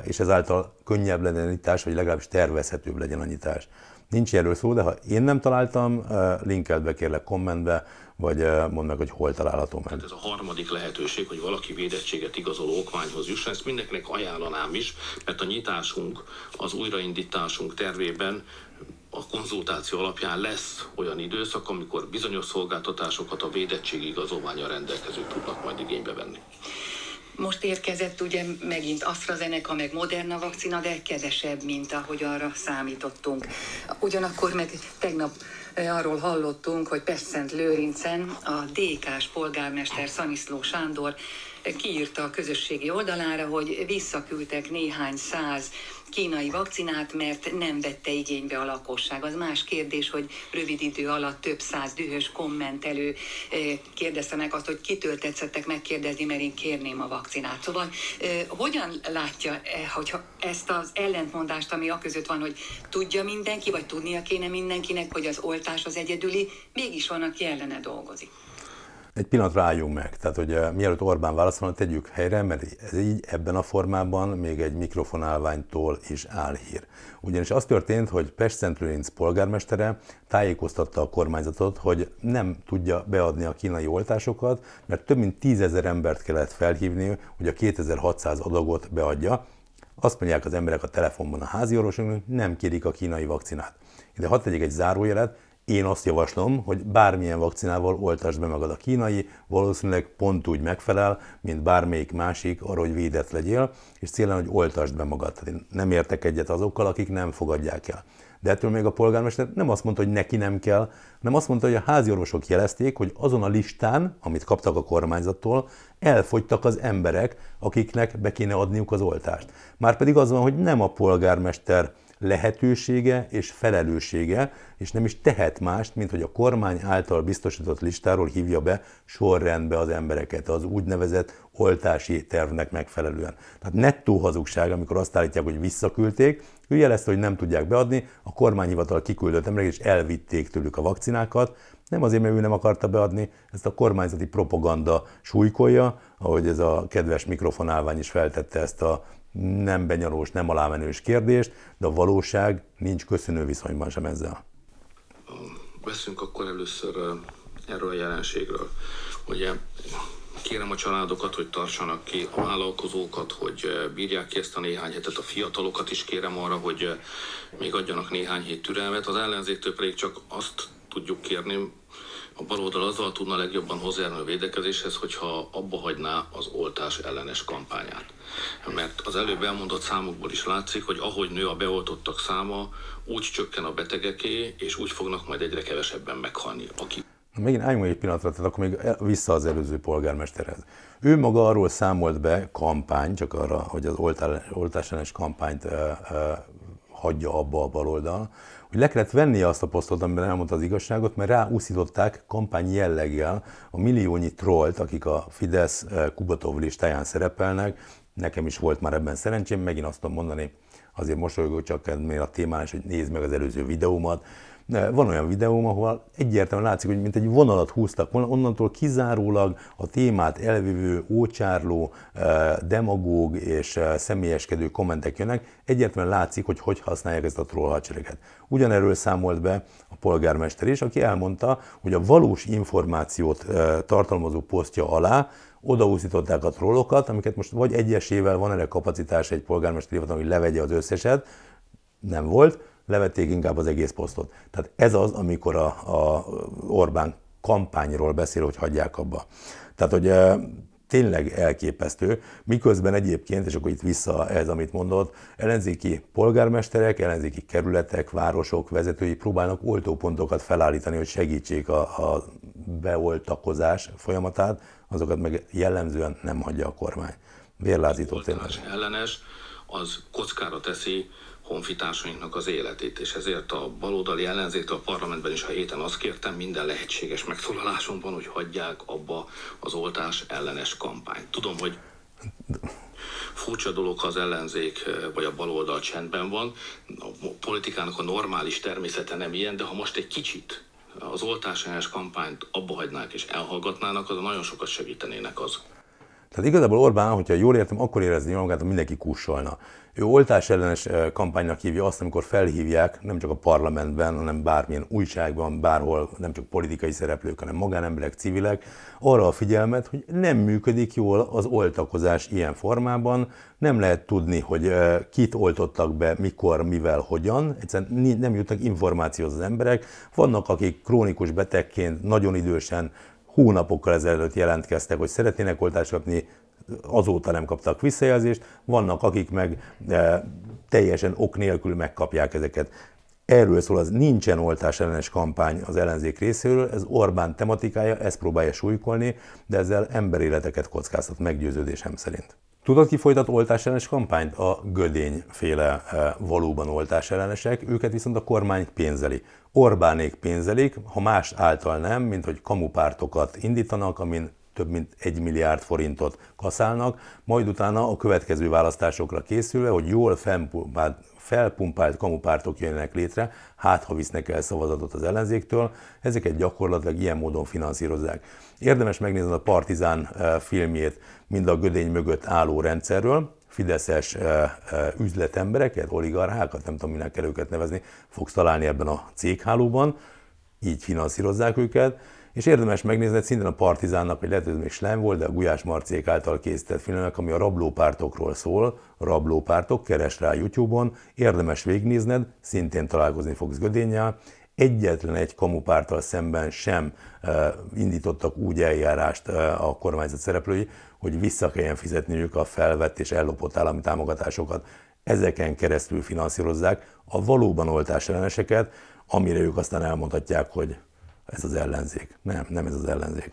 és ezáltal könnyebb legyen a nyitás, vagy legalábbis tervezhetőbb legyen a nyitás. Nincs erről szó, de ha én nem találtam, linkelt be kérlek kommentbe, vagy mondd meg, hogy hol található meg. Ez a harmadik lehetőség, hogy valaki védettséget igazoló okmányhoz jusson. Ezt mindenkinek ajánlanám is, mert a nyitásunk, az újraindításunk tervében a konzultáció alapján lesz olyan időszak, amikor bizonyos szolgáltatásokat a védettségi igazolványa rendelkezők tudnak majd igénybe venni. Most érkezett ugye megint AstraZeneca, meg Moderna vakcina, de kevesebb, mint ahogy arra számítottunk. Ugyanakkor meg tegnap arról hallottunk, hogy Pest Lőrincen a DK-s polgármester Szaniszló Sándor kiírta a közösségi oldalára, hogy visszaküldtek néhány száz kínai vakcinát, mert nem vette igénybe a lakosság. Az más kérdés, hogy rövid idő alatt több száz dühös kommentelő kérdezte meg azt, hogy kitől tetszettek megkérdezni, mert én kérném a vakcinát. Szóval hogyan látja, hogyha ezt az ellentmondást, ami a között van, hogy tudja mindenki, vagy tudnia kéne mindenkinek, hogy az oltás az egyedüli, mégis van, aki ellene dolgozik? Egy pillanatra álljunk meg. Tehát, hogy uh, mielőtt Orbán válaszolna, tegyük helyre, mert ez így ebben a formában még egy mikrofonálványtól is áll hír. Ugyanis az történt, hogy Pest-Szent polgármestere tájékoztatta a kormányzatot, hogy nem tudja beadni a kínai oltásokat, mert több mint tízezer embert kellett felhívni, hogy a 2600 adagot beadja. Azt mondják az emberek a telefonban a házi orvosoknak, nem kérik a kínai vakcinát. Ide hadd tegyek egy zárójelet, én azt javaslom, hogy bármilyen vakcinával oltasd be magad a kínai, valószínűleg pont úgy megfelel, mint bármelyik másik, arra, hogy védett legyél, és célán, hogy oltasd be magad. Tehát én nem értek egyet azokkal, akik nem fogadják el. De ettől még a polgármester nem azt mondta, hogy neki nem kell, hanem azt mondta, hogy a házi orvosok jelezték, hogy azon a listán, amit kaptak a kormányzattól, elfogytak az emberek, akiknek be kéne adniuk az oltást. Márpedig az van, hogy nem a polgármester lehetősége és felelőssége, és nem is tehet mást, mint hogy a kormány által biztosított listáról hívja be sorrendbe az embereket az úgynevezett oltási tervnek megfelelően. Tehát nettó hazugság, amikor azt állítják, hogy visszaküldték, ő jelezte, hogy nem tudják beadni, a kormányhivatal kiküldött emberek, és elvitték tőlük a vakcinákat, nem azért, mert ő nem akarta beadni, ezt a kormányzati propaganda súlykolja, ahogy ez a kedves mikrofonálvány is feltette ezt a nem benyalós, nem alámenős kérdést, de a valóság nincs köszönő viszonyban sem ezzel. Veszünk akkor először erről a jelenségről. Ugye kérem a családokat, hogy tartsanak ki, a vállalkozókat, hogy bírják ki ezt a néhány hetet, a fiatalokat is kérem arra, hogy még adjanak néhány hét türelmet. Az ellenzéktől pedig csak azt tudjuk kérni, a baloldal azzal tudna legjobban hozzájárulni a védekezéshez, hogyha abba hagyná az oltás ellenes kampányát. Mert az előbb elmondott számokból is látszik, hogy ahogy nő a beoltottak száma, úgy csökken a betegeké, és úgy fognak majd egyre kevesebben meghalni. Aki Megint álljunk egy pillanatra, tehát akkor még vissza az előző polgármesterhez. Ő maga arról számolt be kampány, csak arra, hogy az oltás ellenes kampányt hagyja abba a baloldal, hogy le kellett vennie azt a posztot, amiben elmondta az igazságot, mert ráúszították kampány jelleggel a milliónyi trollt, akik a Fidesz eh, Kubatov listáján szerepelnek. Nekem is volt már ebben szerencsém, megint azt tudom mondani, azért mosolygok csak ennél a témán is, hogy nézd meg az előző videómat, van olyan videóm, ahol egyértelműen látszik, hogy mint egy vonalat húztak volna, onnantól kizárólag a témát elvívő, ócsárló, eh, demagóg és eh, személyeskedő kommentek jönnek, egyértelműen látszik, hogy hogy használják ezt a troll hadsereget. Ugyanerről számolt be a polgármester is, aki elmondta, hogy a valós információt eh, tartalmazó posztja alá odaúszították a trollokat, amiket most vagy egyesével van erre kapacitás egy polgármester hogy levegye az összeset, nem volt, levették inkább az egész posztot. Tehát ez az, amikor a, a Orbán kampányról beszél, hogy hagyják abba. Tehát, hogy tényleg elképesztő, miközben egyébként, és akkor itt vissza ez, amit mondott, ellenzéki polgármesterek, ellenzéki kerületek, városok vezetői próbálnak oltópontokat felállítani, hogy segítsék a, a beoltakozás folyamatát, azokat meg jellemzően nem hagyja a kormány. Vérlázító tényleg. ellenes, az kockára teszi honfitársainknak az életét, és ezért a baloldali ellenzéktől a parlamentben is a héten azt kértem minden lehetséges megszólalásomban, hogy hagyják abba az oltás ellenes kampányt. Tudom, hogy furcsa dolog, ha az ellenzék eh, vagy a baloldal csendben van. A politikának a normális természete nem ilyen, de ha most egy kicsit az oltás ellenes kampányt abba hagynák és elhallgatnának, az nagyon sokat segítenének az. Tehát igazából Orbán, hogyha jól értem, akkor érezni magát, hogy mindenki kussolna. Ő oltás ellenes kampánynak hívja azt, amikor felhívják nem csak a parlamentben, hanem bármilyen újságban, bárhol, nem csak politikai szereplők, hanem magánemberek, civilek, arra a figyelmet, hogy nem működik jól az oltakozás ilyen formában, nem lehet tudni, hogy kit oltottak be, mikor, mivel, hogyan, egyszerűen nem jutnak információhoz az emberek. Vannak, akik krónikus betegként, nagyon idősen hónapokkal ezelőtt jelentkeztek, hogy szeretnének oltást kapni, azóta nem kaptak visszajelzést, vannak akik meg e, teljesen ok nélkül megkapják ezeket. Erről szól az nincsen oltás ellenes kampány az ellenzék részéről, ez Orbán tematikája, ezt próbálja súlykolni, de ezzel emberéleteket kockáztat meggyőződésem szerint. Tudod, ki folytat oltás ellenes kampányt? A Gödény féle e, valóban oltás ellenesek, őket viszont a kormány pénzeli. Orbánék pénzelik, ha más által nem, mint hogy kamupártokat indítanak, amin több mint egy milliárd forintot kaszálnak, majd utána a következő választásokra készülve, hogy jól felpumpált, felpumpált kamupártok jönnek létre, hát ha visznek el szavazatot az ellenzéktől, ezeket gyakorlatilag ilyen módon finanszírozzák. Érdemes megnézni a Partizán eh, filmjét, mind a gödény mögött álló rendszerről, fideszes eh, eh, üzletembereket, oligarchákat, nem tudom, minek kell őket nevezni, fogsz találni ebben a céghálóban, így finanszírozzák őket, és érdemes megnézni, hogy szintén a Partizánnak, vagy lehet, hogy még Slem volt, de a Gulyás Marcék által készített filmek, ami a rablópártokról szól, rablópártok, keres rá YouTube-on, érdemes végignézned, szintén találkozni fogsz Gödénnyel, egyetlen egy kamupártal szemben sem uh, indítottak úgy eljárást uh, a kormányzat szereplői, hogy vissza kelljen fizetniük a felvett és ellopott állami támogatásokat. Ezeken keresztül finanszírozzák a valóban oltás elleneseket, amire ők aztán elmondhatják, hogy ez az ellenzék. Nem, nem ez az ellenzék.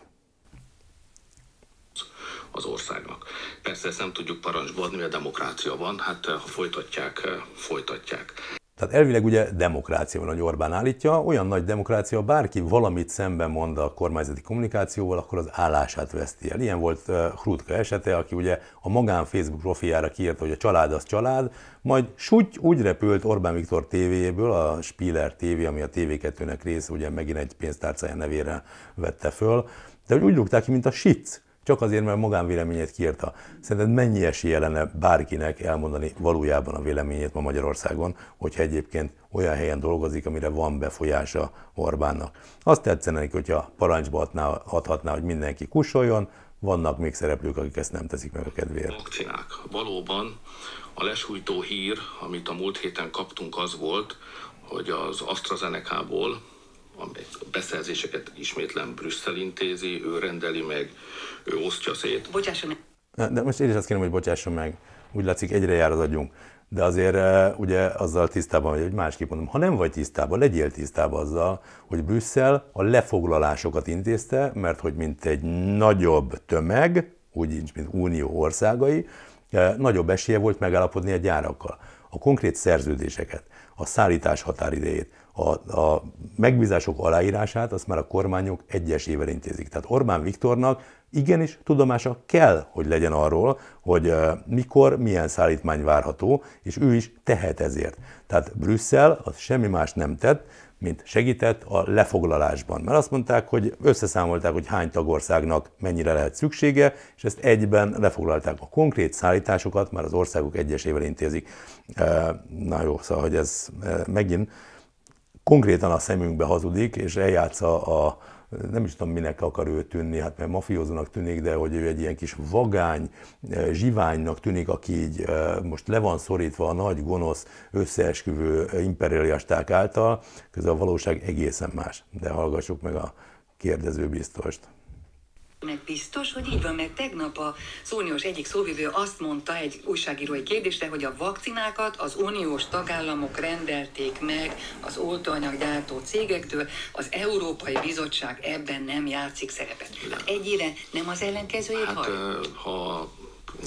Az országnak. Persze ezt nem tudjuk parancsba adni, mert demokrácia van, hát ha folytatják, folytatják. Tehát elvileg ugye demokrácia van, hogy Orbán állítja, olyan nagy demokrácia, bárki valamit szemben mond a kormányzati kommunikációval, akkor az állását veszti el. Ilyen volt Hrutka esete, aki ugye a magán Facebook profiljára kiírta, hogy a család az család, majd súgy úgy repült Orbán Viktor tévéjéből, a Spiller TV, ami a TV2-nek része, ugye megint egy pénztárcája nevére vette föl, de úgy rúgták ki, mint a sic. Csak azért, mert magánvéleményét kiírta. Szerinted mennyi esélye lenne bárkinek elmondani valójában a véleményét ma Magyarországon, hogyha egyébként olyan helyen dolgozik, amire van befolyása Orbánnak. Azt tetszene neki, hogyha parancsba adná, adhatná, hogy mindenki kussoljon, vannak még szereplők, akik ezt nem teszik meg a kedvéért. Vakcinák. Valóban a lesújtó hír, amit a múlt héten kaptunk, az volt, hogy az AstraZeneca-ból a beszerzéseket ismétlen Brüsszel intézi, ő rendeli meg, ő osztja szét. Bocsásson meg. De most én is azt kérem, hogy bocsásson meg. Úgy látszik, egyre jár az agyunk. De azért eh, ugye azzal tisztában vagy, hogy másképp mondom, ha nem vagy tisztában, legyél tisztában azzal, hogy Brüsszel a lefoglalásokat intézte, mert hogy mint egy nagyobb tömeg, úgy nincs, mint unió országai, nagyobb esélye volt megállapodni a gyárakkal. A konkrét szerződéseket, a szállítás határidejét, a, a megbízások aláírását azt már a kormányok egyesével intézik. Tehát Orbán Viktornak igenis tudomása kell, hogy legyen arról, hogy mikor, milyen szállítmány várható, és ő is tehet ezért. Tehát Brüsszel az semmi más nem tett, mint segített a lefoglalásban. Mert azt mondták, hogy összeszámolták, hogy hány tagországnak mennyire lehet szüksége, és ezt egyben lefoglalták. A konkrét szállításokat már az országok egyesével intézik. Na jó, szóval, hogy ez megint konkrétan a szemünkbe hazudik, és eljátsza a, nem is tudom, minek akar ő tűnni, hát mert mafiózónak tűnik, de hogy ő egy ilyen kis vagány, eh, zsiványnak tűnik, aki így eh, most le van szorítva a nagy, gonosz, összeesküvő imperialisták által, közben a valóság egészen más. De hallgassuk meg a kérdező biztost meg biztos, hogy így van, mert tegnap a uniós egyik szóvivő azt mondta egy újságírói kérdésre, hogy a vakcinákat az uniós tagállamok rendelték meg az oltóanyaggyártó cégektől, az Európai Bizottság ebben nem játszik szerepet. Hát egy éve nem az ellenkezőjét hát, ha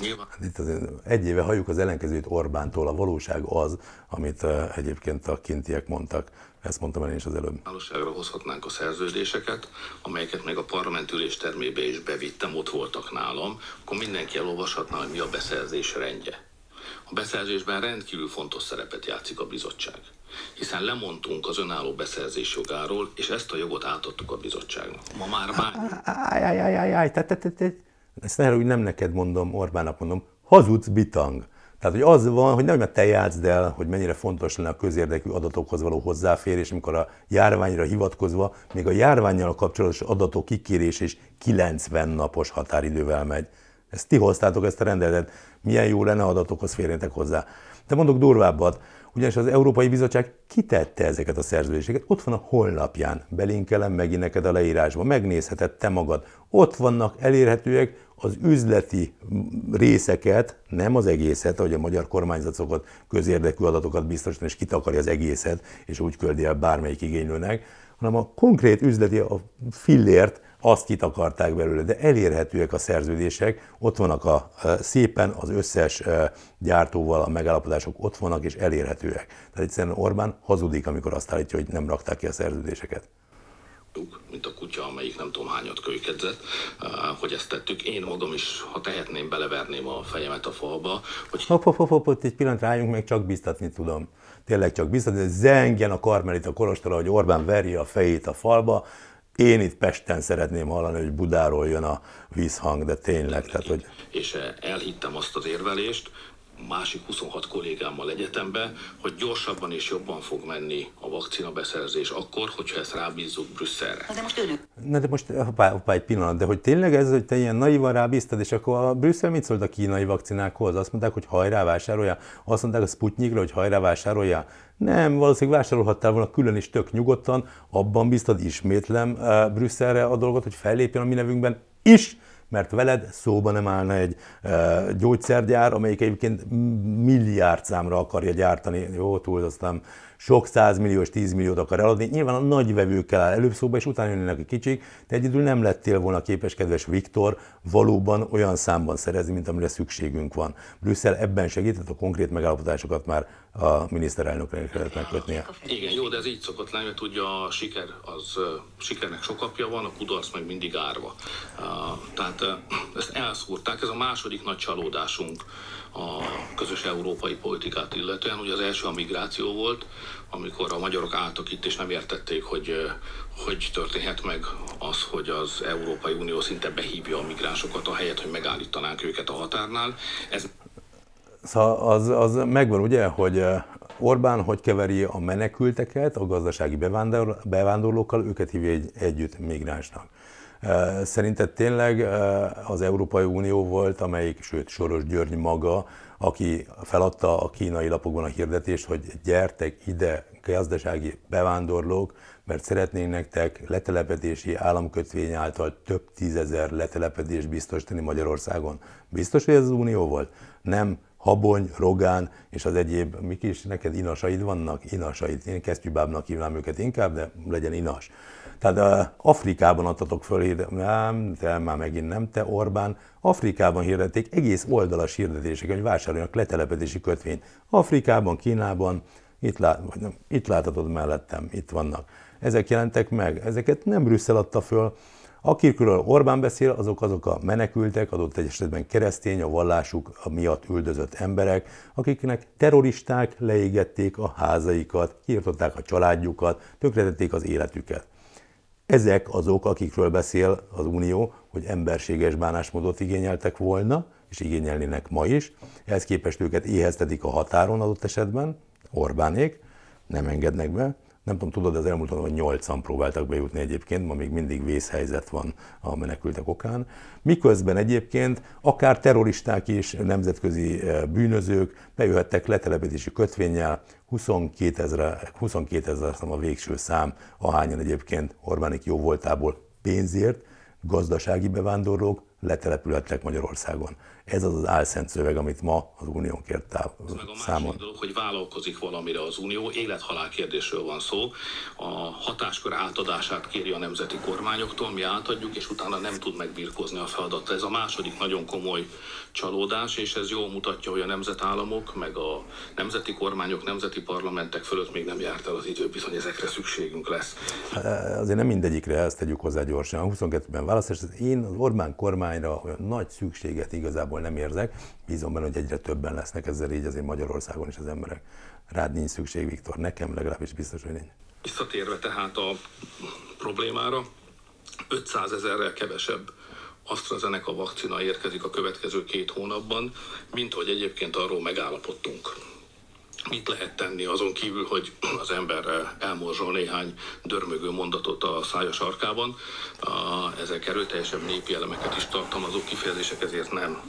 Nyilván. Hát itt azért egy éve halljuk az ellenkezőt Orbántól, a valóság az, amit egyébként a kintiek mondtak. Ezt mondtam el én is az előbb. Valóságra hozhatnánk a szerződéseket, amelyeket még a parlament üléstermébe is bevittem, ott voltak nálam, akkor mindenki elolvashatná, hogy mi a beszerzés rendje. A beszerzésben rendkívül fontos szerepet játszik a bizottság, hiszen lemondtunk az önálló beszerzés jogáról, és ezt a jogot átadtuk a bizottságnak. Ma már már... Áj, ezt ne úgy nem neked mondom, Orbánnak mondom, hazudsz bitang. Tehát, hogy az van, hogy nem, mert te játszd el, hogy mennyire fontos lenne a közérdekű adatokhoz való hozzáférés, amikor a járványra hivatkozva, még a járványjal kapcsolatos adatok kikérés is 90 napos határidővel megy. Ezt ti hoztátok ezt a rendeletet, milyen jó lenne adatokhoz férjetek hozzá. De mondok durvábbat, ugyanis az Európai Bizottság kitette ezeket a szerződéseket, ott van a honlapján, belinkelem megint neked a leírásba, megnézheted te magad, ott vannak elérhetőek az üzleti részeket, nem az egészet, ahogy a magyar kormányzat szokott közérdekű adatokat biztosítani, és kitakarja az egészet, és úgy küldi el bármelyik igénylőnek, hanem a konkrét üzleti a fillért azt kitakarták belőle, de elérhetőek a szerződések, ott vannak a, szépen az összes gyártóval a megállapodások ott vannak és elérhetőek. Tehát egyszerűen Orbán hazudik, amikor azt állítja, hogy nem rakták ki a szerződéseket mint a kutya, amelyik nem tudom hányat kölykedzett, hogy ezt tettük. Én magam is, ha tehetném, beleverném a fejemet a falba. Hogy... Hopp, hopp, hopp, hopp, egy pillanat rájunk, még csak biztatni tudom. Tényleg csak biztatni, zengjen a karmelita kolostora, hogy Orbán verje a fejét a falba, én itt Pesten szeretném hallani, hogy Budáról jön a vízhang, de tényleg. Tehát, hogy... És elhittem azt az érvelést, másik 26 kollégámmal egyetembe, hogy gyorsabban és jobban fog menni a vakcina beszerzés akkor, hogyha ezt rábízzuk Brüsszelre. De most önök. Na de most, hoppá, hoppá, egy pillanat, de hogy tényleg ez, hogy te ilyen naivan rábíztad, és akkor a Brüsszel mit szólt a kínai vakcinákhoz? Azt mondták, hogy hajrá vásárolja? Azt mondták a Sputnikra, hogy hajrá vásárolja? Nem, valószínűleg vásárolhattál volna külön is tök nyugodtan, abban biztad ismétlem uh, Brüsszelre a dolgot, hogy fellépjen a mi nevünkben is, mert veled szóba nem állna egy gyógyszergyár, amelyik egyébként milliárd számra akarja gyártani, jó, túlzottam, sok százmilliós, tízmilliót akar eladni. Nyilván a nagy vevőkkel áll előbb szóba, és utána jönnek a kicsik, de egyedül nem lettél volna képes, kedves Viktor, valóban olyan számban szerezni, mint amire szükségünk van. Brüsszel ebben segített, a konkrét megállapodásokat már a miniszterelnöknek kellett megkötnie. Igen, jó, de ez így szokott lenni, mert ugye a siker, az sikernek sok apja van, a kudarc meg mindig árva. Tehát ezt elszúrták, ez a második nagy csalódásunk a közös európai politikát illetően. Ugye az első a migráció volt, amikor a magyarok álltak itt és nem értették, hogy hogy történhet meg az, hogy az Európai Unió szinte behívja a migránsokat, a helyet, hogy megállítanánk őket a határnál. Ez... Szóval az, az megvan ugye, hogy Orbán hogy keveri a menekülteket a gazdasági bevándorlókkal, őket hívja egy, együtt migránsnak. Szerinted tényleg az Európai Unió volt, amelyik, sőt Soros György maga, aki feladta a kínai lapokban a hirdetést, hogy gyertek ide gazdasági bevándorlók, mert szeretnénk nektek letelepedési államkötvény által több tízezer letelepedést biztosítani Magyarországon. Biztos, hogy ez az Unió volt? Nem Habony, Rogán és az egyéb, mik is neked inasaid vannak? Inasaid. Én kesztyűbábnak hívnám őket inkább, de legyen inas. Tehát Afrikában adtatok föl, nem, te már megint nem, te Orbán, Afrikában hirdették egész oldalas hirdetések, hogy vásároljanak letelepedési kötvényt. Afrikában, Kínában, itt, lát, vagy nem, itt láthatod mellettem, itt vannak. Ezek jelentek meg, ezeket nem Brüsszel adta föl, Akikről Orbán beszél, azok azok a menekültek, adott egy esetben keresztény, a vallásuk miatt üldözött emberek, akiknek terroristák leégették a házaikat, kiirtották a családjukat, tönkretették az életüket. Ezek azok, akikről beszél az Unió, hogy emberséges bánásmódot igényeltek volna, és igényelnének ma is. Ehhez képest őket éheztetik a határon adott esetben, Orbánék, nem engednek be. Nem tudom, tudod, az elmúlt hogy nyolcan próbáltak bejutni egyébként, ma még mindig vészhelyzet van a menekültek okán. Miközben egyébként akár terroristák is, nemzetközi eh, bűnözők bejöhettek letelepedési kötvényel, 22 ezer, 22 ezer a végső szám, ahányan egyébként Orbánik jó voltából pénzért, gazdasági bevándorlók letelepülhettek Magyarországon. Ez az az álszent szöveg, amit ma az Unión kért táv, számon. dolog, hogy vállalkozik valamire az Unió, élethalál kérdésről van szó. A hatáskör átadását kéri a nemzeti kormányoktól, mi átadjuk, és utána nem tud megbirkózni a feladattal. Ez a második nagyon komoly csalódás, és ez jól mutatja, hogy a nemzetállamok, meg a nemzeti kormányok, nemzeti parlamentek fölött még nem járt el az idő, bizony ezekre szükségünk lesz. Azért nem mindegyikre, ezt tegyük hozzá gyorsan. A 22-ben választás, én az Orbán kormányra olyan nagy szükséget igazából nem érzek. Bízom benne, hogy egyre többen lesznek ezzel így azért Magyarországon is az emberek. Rád nincs szükség, Viktor, nekem legalábbis biztos, hogy nincs. Visszatérve tehát a problémára, 500 ezerrel kevesebb AstraZeneca vakcina érkezik a következő két hónapban, mint hogy egyébként arról megállapodtunk. Mit lehet tenni azon kívül, hogy az ember elmorzsol néhány dörmögő mondatot a szája sarkában. Ezek erőteljesebb népi elemeket is tartalmazó kifejezések, ezért nem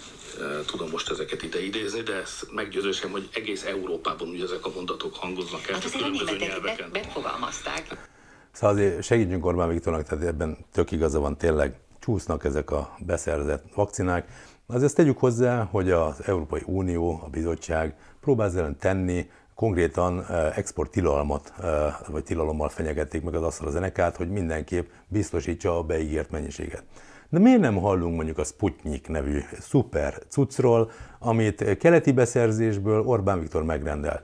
tudom most ezeket ide idézni, de ez meggyőzősem, hogy egész Európában ugye ezek a mondatok hangoznak el, hát különböző nyelveken. Befogalmazták. Szóval azért segítjünk Orbán Viktornak, tehát ebben tök igaza van tényleg csúsznak ezek a beszerzett vakcinák. Azért tegyük hozzá, hogy az Európai Unió, a bizottság próbál ellen tenni, konkrétan export tilalmat, vagy tilalommal fenyegették meg az AstraZeneca-t, hogy mindenképp biztosítsa a beígért mennyiséget. De miért nem hallunk mondjuk a Sputnik nevű szuper cuccról, amit keleti beszerzésből Orbán Viktor megrendel?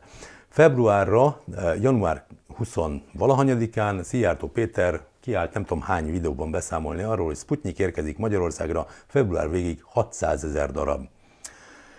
Februárra, január 20 valahanyadikán Szijjártó Péter kiállt nem tudom hány videóban beszámolni arról, hogy Sputnik érkezik Magyarországra február végig 600 ezer darab.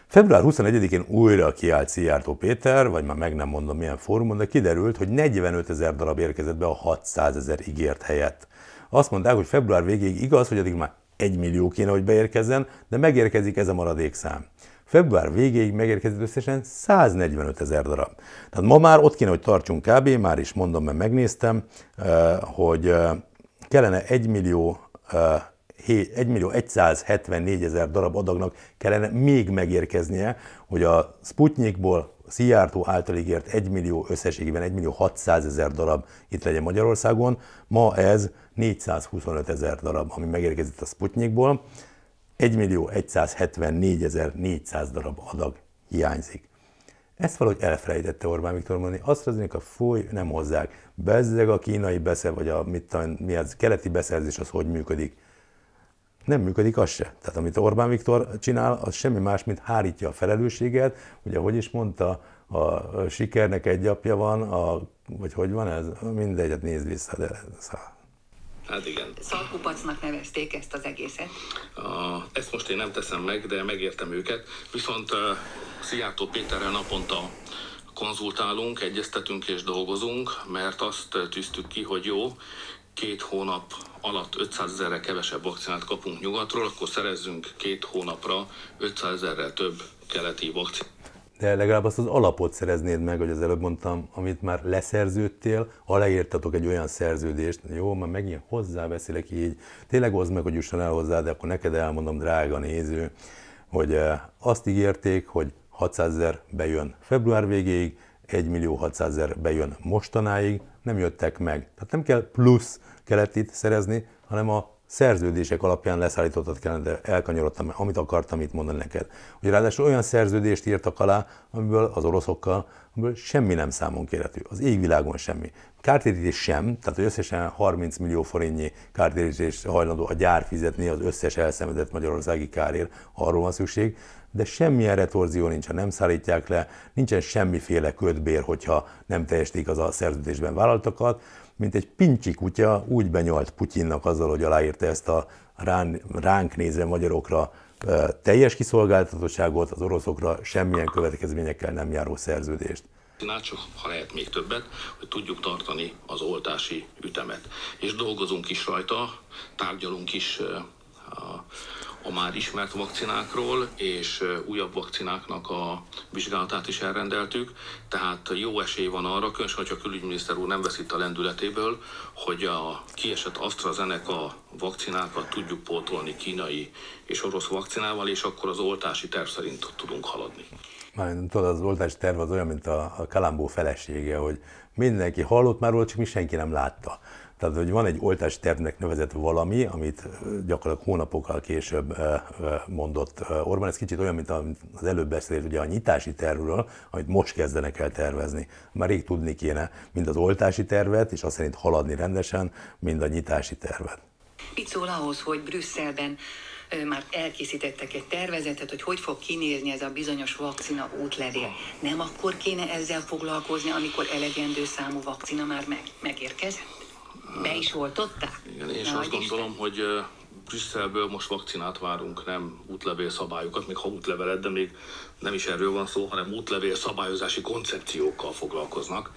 Február 21-én újra kiállt Szijjártó Péter, vagy már meg nem mondom milyen fórumon, de kiderült, hogy 45 ezer darab érkezett be a 600 ezer ígért helyett. Azt mondták, hogy február végéig igaz, hogy addig már 1 millió kéne, hogy beérkezzen, de megérkezik ez a maradék szám. Február végéig megérkezett összesen 145 ezer darab. Tehát ma már ott kéne, hogy tartsunk kb. Már is mondom, mert megnéztem, eh, hogy eh, kellene 1 millió 1 millió 174 ezer darab adagnak kellene még megérkeznie, hogy a Sputnikból Szijjártó által ígért 1 millió összességében 1 millió 600 ezer darab itt legyen Magyarországon. Ma ez 425 ezer darab, ami megérkezett a Sputnikból. 1 millió 174 ezer 400 darab adag hiányzik. Ezt valahogy elfelejtette Orbán Viktor mondani. Azt az a foly, nem hozzák. Bezzeg a kínai beszer, vagy a mit, mi az keleti beszerzés, az hogy működik nem működik az se. Tehát amit Orbán Viktor csinál, az semmi más, mint hárítja a felelősséget. Ugye, hogy is mondta, a sikernek egy apja van, a, vagy hogy van ez? Mindegy, hát nézd vissza, de szóval. Hát igen. Szalkupacnak nevezték ezt az egészet. A, ezt most én nem teszem meg, de megértem őket. Viszont uh, Szijjártó Péterrel naponta konzultálunk, egyeztetünk és dolgozunk, mert azt tűztük ki, hogy jó, két hónap alatt 500 ezerre kevesebb vakcinát kapunk nyugatról, akkor szerezzünk két hónapra 500 ezerrel több keleti vakcinát. De legalább azt az alapot szereznéd meg, hogy az előbb mondtam, amit már leszerződtél, aláírtatok egy olyan szerződést, jó, már megint hozzáveszélek így, tényleg hozd meg, hogy jusson el hozzá, de akkor neked elmondom, drága néző, hogy eh, azt ígérték, hogy 600 ezer bejön február végéig, 1 millió 600 ezer bejön mostanáig, nem jöttek meg. Tehát nem kell plusz keletit szerezni, hanem a szerződések alapján leszállítottat kellene, de elkanyarodtam, amit akartam itt mondani neked. Hogy ráadásul olyan szerződést írtak alá, amiből az oroszokkal, amiből semmi nem számon kérhető. Az égvilágon semmi. Kártérítés sem, tehát hogy összesen 30 millió forintnyi kártérítés hajlandó a gyár fizetni az összes elszenvedett magyarországi kárért, arról van szükség, de semmilyen retorzió nincs, ha nem szállítják le, nincsen semmiféle ködbér, hogyha nem teljesítik az a szerződésben vállaltakat, mint egy pincsi kutya úgy benyalt Putyinnak azzal, hogy aláírta ezt a rán, ránk nézve magyarokra teljes kiszolgáltatottságot, az oroszokra semmilyen következményekkel nem járó szerződést. Csak ha lehet még többet, hogy tudjuk tartani az oltási ütemet. És dolgozunk is rajta, tárgyalunk is a a már ismert vakcinákról, és újabb vakcináknak a vizsgálatát is elrendeltük, tehát jó esély van arra, különösen, hogyha a külügyminiszter úr nem vesz itt a lendületéből, hogy a kiesett AstraZeneca vakcinákat tudjuk pótolni kínai és orosz vakcinával, és akkor az oltási terv szerint tudunk haladni. Már tudod, az oltási terv az olyan, mint a, a Kalambó felesége, hogy mindenki hallott már róla, csak mi senki nem látta. Tehát, hogy van egy oltási tervnek nevezett valami, amit gyakorlatilag hónapokkal később mondott Orbán. Ez kicsit olyan, mint az előbb beszélt ugye a nyitási tervről, amit most kezdenek el tervezni. Már rég tudni kéne mind az oltási tervet, és azt szerint haladni rendesen, mind a nyitási tervet. Mit szól ahhoz, hogy Brüsszelben már elkészítettek egy tervezetet, hogy hogy fog kinézni ez a bizonyos vakcina útlevél. Nem akkor kéne ezzel foglalkozni, amikor elegendő számú vakcina már meg, megérkezett? Be is oltották? Igen, én is azt gondolom, Isten. hogy Brüsszelből most vakcinát várunk, nem útlevél szabályokat, még ha útlevelet, de még nem is erről van szó, hanem útlevél szabályozási koncepciókkal foglalkoznak.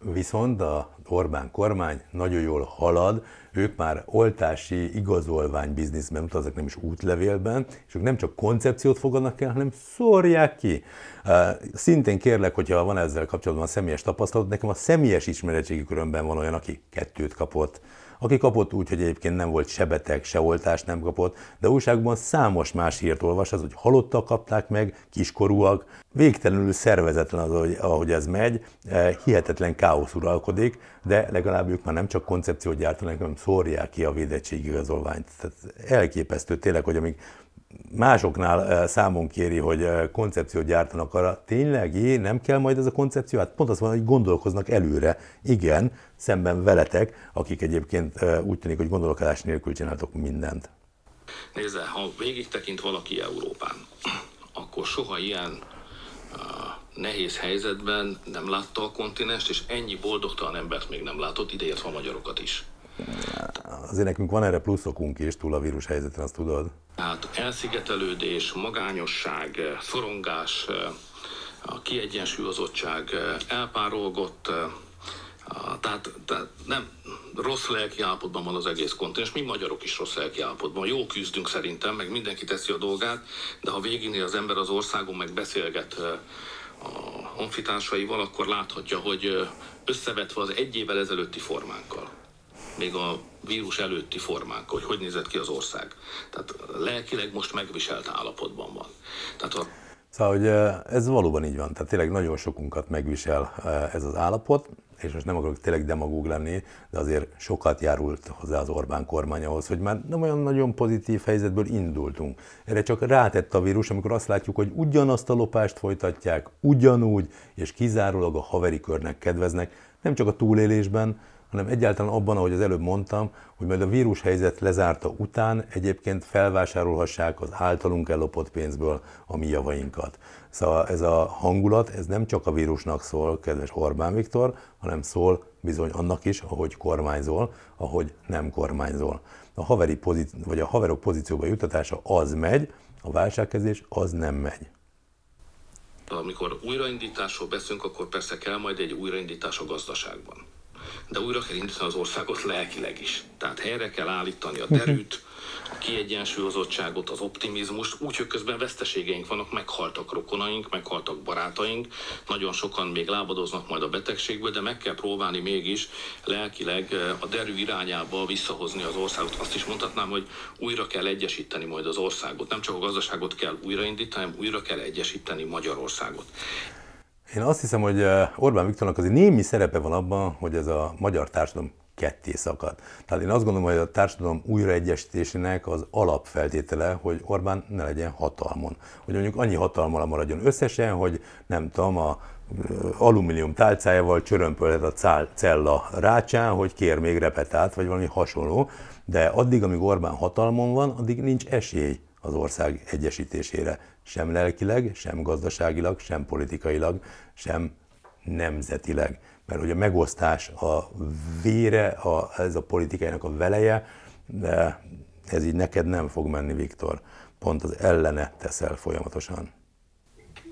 Viszont a Orbán kormány nagyon jól halad, ők már oltási igazolvány bizniszben utaznak, nem is útlevélben, és ők nem csak koncepciót fogadnak el, hanem szórják ki. Szintén kérlek, hogyha van ezzel kapcsolatban a személyes tapasztalat, nekem a személyes ismeretségi körömben van olyan, aki kettőt kapott, aki kapott úgy, hogy egyébként nem volt se beteg, se oltást nem kapott, de újságban számos más hírt olvas, az, hogy halottak kapták meg, kiskorúak, végtelenül szervezetlen az, ahogy, ez megy, eh, hihetetlen káosz uralkodik, de legalább ők már nem csak koncepciót gyártanak, hanem szórják ki a védettségigazolványt. Tehát elképesztő tényleg, hogy amíg másoknál eh, számon kéri, hogy eh, koncepciót gyártanak arra, tényleg jé, nem kell majd ez a koncepció? Hát pont az van, hogy gondolkoznak előre. Igen, szemben veletek, akik egyébként eh, úgy tűnik, hogy gondolkodás nélkül csináltok mindent. Nézze, ha végig tekint valaki Európán, akkor soha ilyen nehéz helyzetben nem látta a kontinest, és ennyi boldogtalan embert még nem látott, ideértve a magyarokat is. Azért nekünk van erre pluszokunk is túl a vírus helyzeten, azt tudod? Hát elszigetelődés, magányosság, szorongás, a kiegyensúlyozottság, elpárolgott, tehát, tehát nem rossz lelki állapotban van az egész kontinens, mi magyarok is rossz lelki állapotban. Jó küzdünk szerintem, meg mindenki teszi a dolgát, de ha végignél az ember az országon, meg beszélget a honfitársaival, akkor láthatja, hogy összevetve az egy évvel ezelőtti formánkkal, még a vírus előtti formánk, hogy hogy nézett ki az ország. Tehát lelkileg most megviselt állapotban van. Tehát a Szóval, hogy ez valóban így van. Tehát tényleg nagyon sokunkat megvisel ez az állapot, és most nem akarok tényleg demagóg lenni, de azért sokat járult hozzá az Orbán kormány ahhoz, hogy már nem olyan nagyon pozitív helyzetből indultunk. Erre csak rátett a vírus, amikor azt látjuk, hogy ugyanazt a lopást folytatják, ugyanúgy, és kizárólag a haveri körnek kedveznek, nem csak a túlélésben, hanem egyáltalán abban, ahogy az előbb mondtam, hogy majd a vírushelyzet lezárta után egyébként felvásárolhassák az általunk ellopott pénzből a mi javainkat. Szóval ez a hangulat, ez nem csak a vírusnak szól, kedves Orbán Viktor, hanem szól bizony annak is, ahogy kormányzol, ahogy nem kormányzol. A haveri pozíci- vagy a haverok pozícióba jutatása az megy, a válságkezés az nem megy. Amikor újraindításról beszélünk, akkor persze kell majd egy újraindítás a gazdaságban de újra kell indítani az országot lelkileg is. Tehát helyre kell állítani a derűt, a kiegyensúlyozottságot, az optimizmust, úgy, hogy közben veszteségeink vannak, meghaltak rokonaink, meghaltak barátaink, nagyon sokan még lábadoznak majd a betegségből, de meg kell próbálni mégis lelkileg eh, a derű irányába visszahozni az országot. Azt is mondhatnám, hogy újra kell egyesíteni majd az országot. Nem csak a gazdaságot kell újraindítani, hanem újra kell egyesíteni Magyarországot. Én azt hiszem, hogy Orbán Viktornak azért némi szerepe van abban, hogy ez a magyar társadalom ketté szakad. Tehát én azt gondolom, hogy a társadalom újraegyesítésének az alapfeltétele, hogy Orbán ne legyen hatalmon. Hogy mondjuk annyi hatalmal maradjon összesen, hogy nem tudom, a alumínium tálcájával csörömpölhet a cál, cella rácsán, hogy kér még repetát, vagy valami hasonló. De addig, amíg Orbán hatalmon van, addig nincs esély az ország egyesítésére. Sem lelkileg, sem gazdaságilag, sem politikailag, sem nemzetileg. Mert hogy a megosztás a vére, a, ez a politikájának a veleje, de ez így neked nem fog menni, Viktor. Pont az ellene teszel folyamatosan.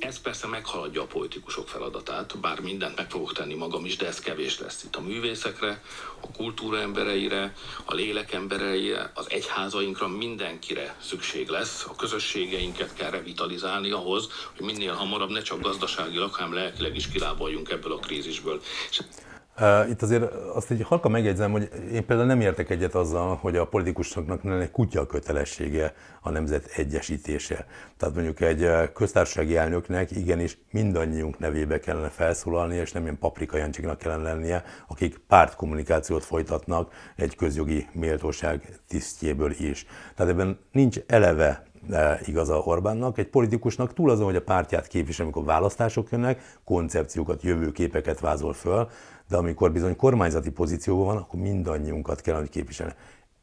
Ez persze meghaladja a politikusok feladatát, bár mindent meg fogok tenni magam is, de ez kevés lesz itt a művészekre, a kultúra embereire, a lélek embereire, az egyházainkra, mindenkire szükség lesz. A közösségeinket kell revitalizálni ahhoz, hogy minél hamarabb ne csak gazdaságilag, hanem lelkileg is kilábaljunk ebből a krízisből. És itt azért azt egy halka megjegyzem, hogy én például nem értek egyet azzal, hogy a politikusoknak lenne egy kutya kötelessége a nemzet egyesítése. Tehát mondjuk egy köztársasági elnöknek igenis mindannyiunk nevébe kellene felszólalni, és nem ilyen paprika jancsiknak kellene lennie, akik pártkommunikációt folytatnak egy közjogi méltóság tisztjéből is. Tehát ebben nincs eleve igaza Orbánnak. Egy politikusnak túl azon, hogy a pártját képvisel, amikor választások jönnek, koncepciókat, jövőképeket vázol föl, de amikor bizony kormányzati pozícióban van, akkor mindannyiunkat kell, hogy képviselni.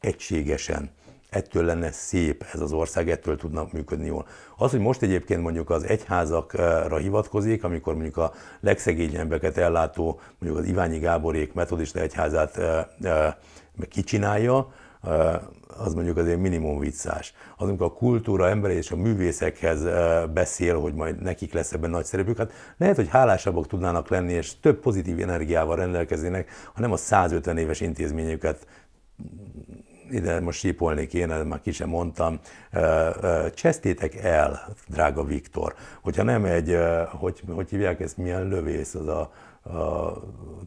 Egységesen. Ettől lenne szép ez az ország, ettől tudnak működni jól. Az, hogy most egyébként mondjuk az egyházakra hivatkozik, amikor mondjuk a legszegényebbeket ellátó, mondjuk az Iványi Gáborék metodista egyházát kicsinálja, az mondjuk azért minimum viccás. Az, amikor a kultúra embere és a művészekhez beszél, hogy majd nekik lesz ebben nagy szerepük, hát lehet, hogy hálásabbak tudnának lenni, és több pozitív energiával rendelkeznének, ha nem a 150 éves intézményüket ide most sípolni kéne, már ki sem mondtam, csesztétek el, drága Viktor, hogyha nem egy, hogy, hogy hívják ezt, milyen lövész, az a a,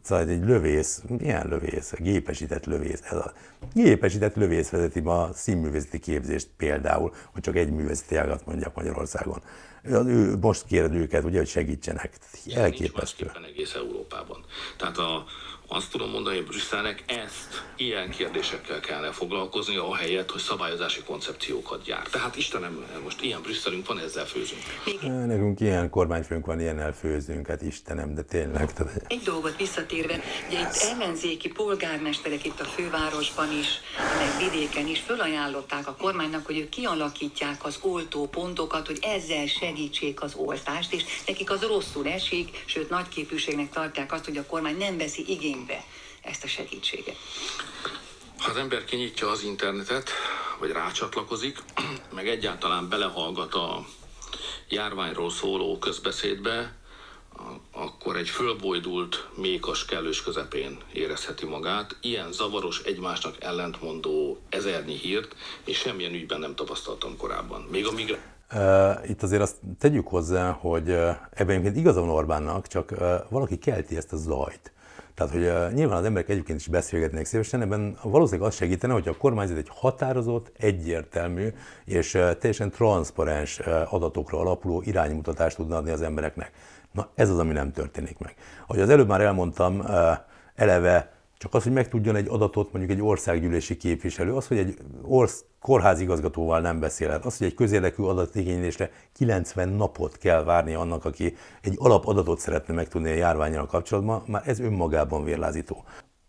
szóval egy lövész, milyen lövész, gépesített lövész, ez a gépesített lövész vezeti ma a színművészeti képzést például, hogy csak egy művészeti ágat mondjak Magyarországon. Ő most kéred őket, ugye, hogy segítsenek. Elképesztő. egész Európában. Tehát a, azt tudom mondani, hogy Brüsszelnek ezt, ilyen kérdésekkel kellene foglalkozni, ahelyett, hogy szabályozási koncepciókat gyárt. Tehát Istenem, most ilyen Brüsszelünk van, ezzel főzünk. Nekünk ilyen kormányfőnk van, ilyennel főzünk, hát Istenem, de tényleg. Tehát... Egy dolgot visszatérve, ugye itt ellenzéki polgármesterek itt a fővárosban is, meg vidéken is fölajánlották a kormánynak, hogy ők kialakítják az oltópontokat, hogy ezzel segítsék az oltást, és nekik az rosszul esik, sőt nagy képűségnek tartják azt, hogy a kormány nem veszi igény igénybe ezt a segítséget? Ha az ember kinyitja az internetet, vagy rácsatlakozik, meg egyáltalán belehallgat a járványról szóló közbeszédbe, akkor egy fölbojdult, mékas kellős közepén érezheti magát. Ilyen zavaros, egymásnak ellentmondó ezernyi hírt, és semmilyen ügyben nem tapasztaltam korábban. Még a migra... Itt azért azt tegyük hozzá, hogy ebben egyébként igaza van Orbánnak, csak valaki kelti ezt a zajt. Tehát, hogy uh, nyilván az emberek egyébként is beszélgetnék szívesen, ebben valószínűleg az segítene, hogy a kormányzat egy határozott, egyértelmű és uh, teljesen transzparens uh, adatokra alapuló iránymutatást tudna adni az embereknek. Na, ez az, ami nem történik meg. Ahogy az előbb már elmondtam, eleve csak az, hogy megtudjon egy adatot mondjuk egy országgyűlési képviselő, az, hogy egy orsz, kórházigazgatóval nem beszélhet, az, hogy egy közérdekű adatigénylésre 90 napot kell várni annak, aki egy alapadatot szeretne megtudni a járványjal kapcsolatban, már ez önmagában vérlázító.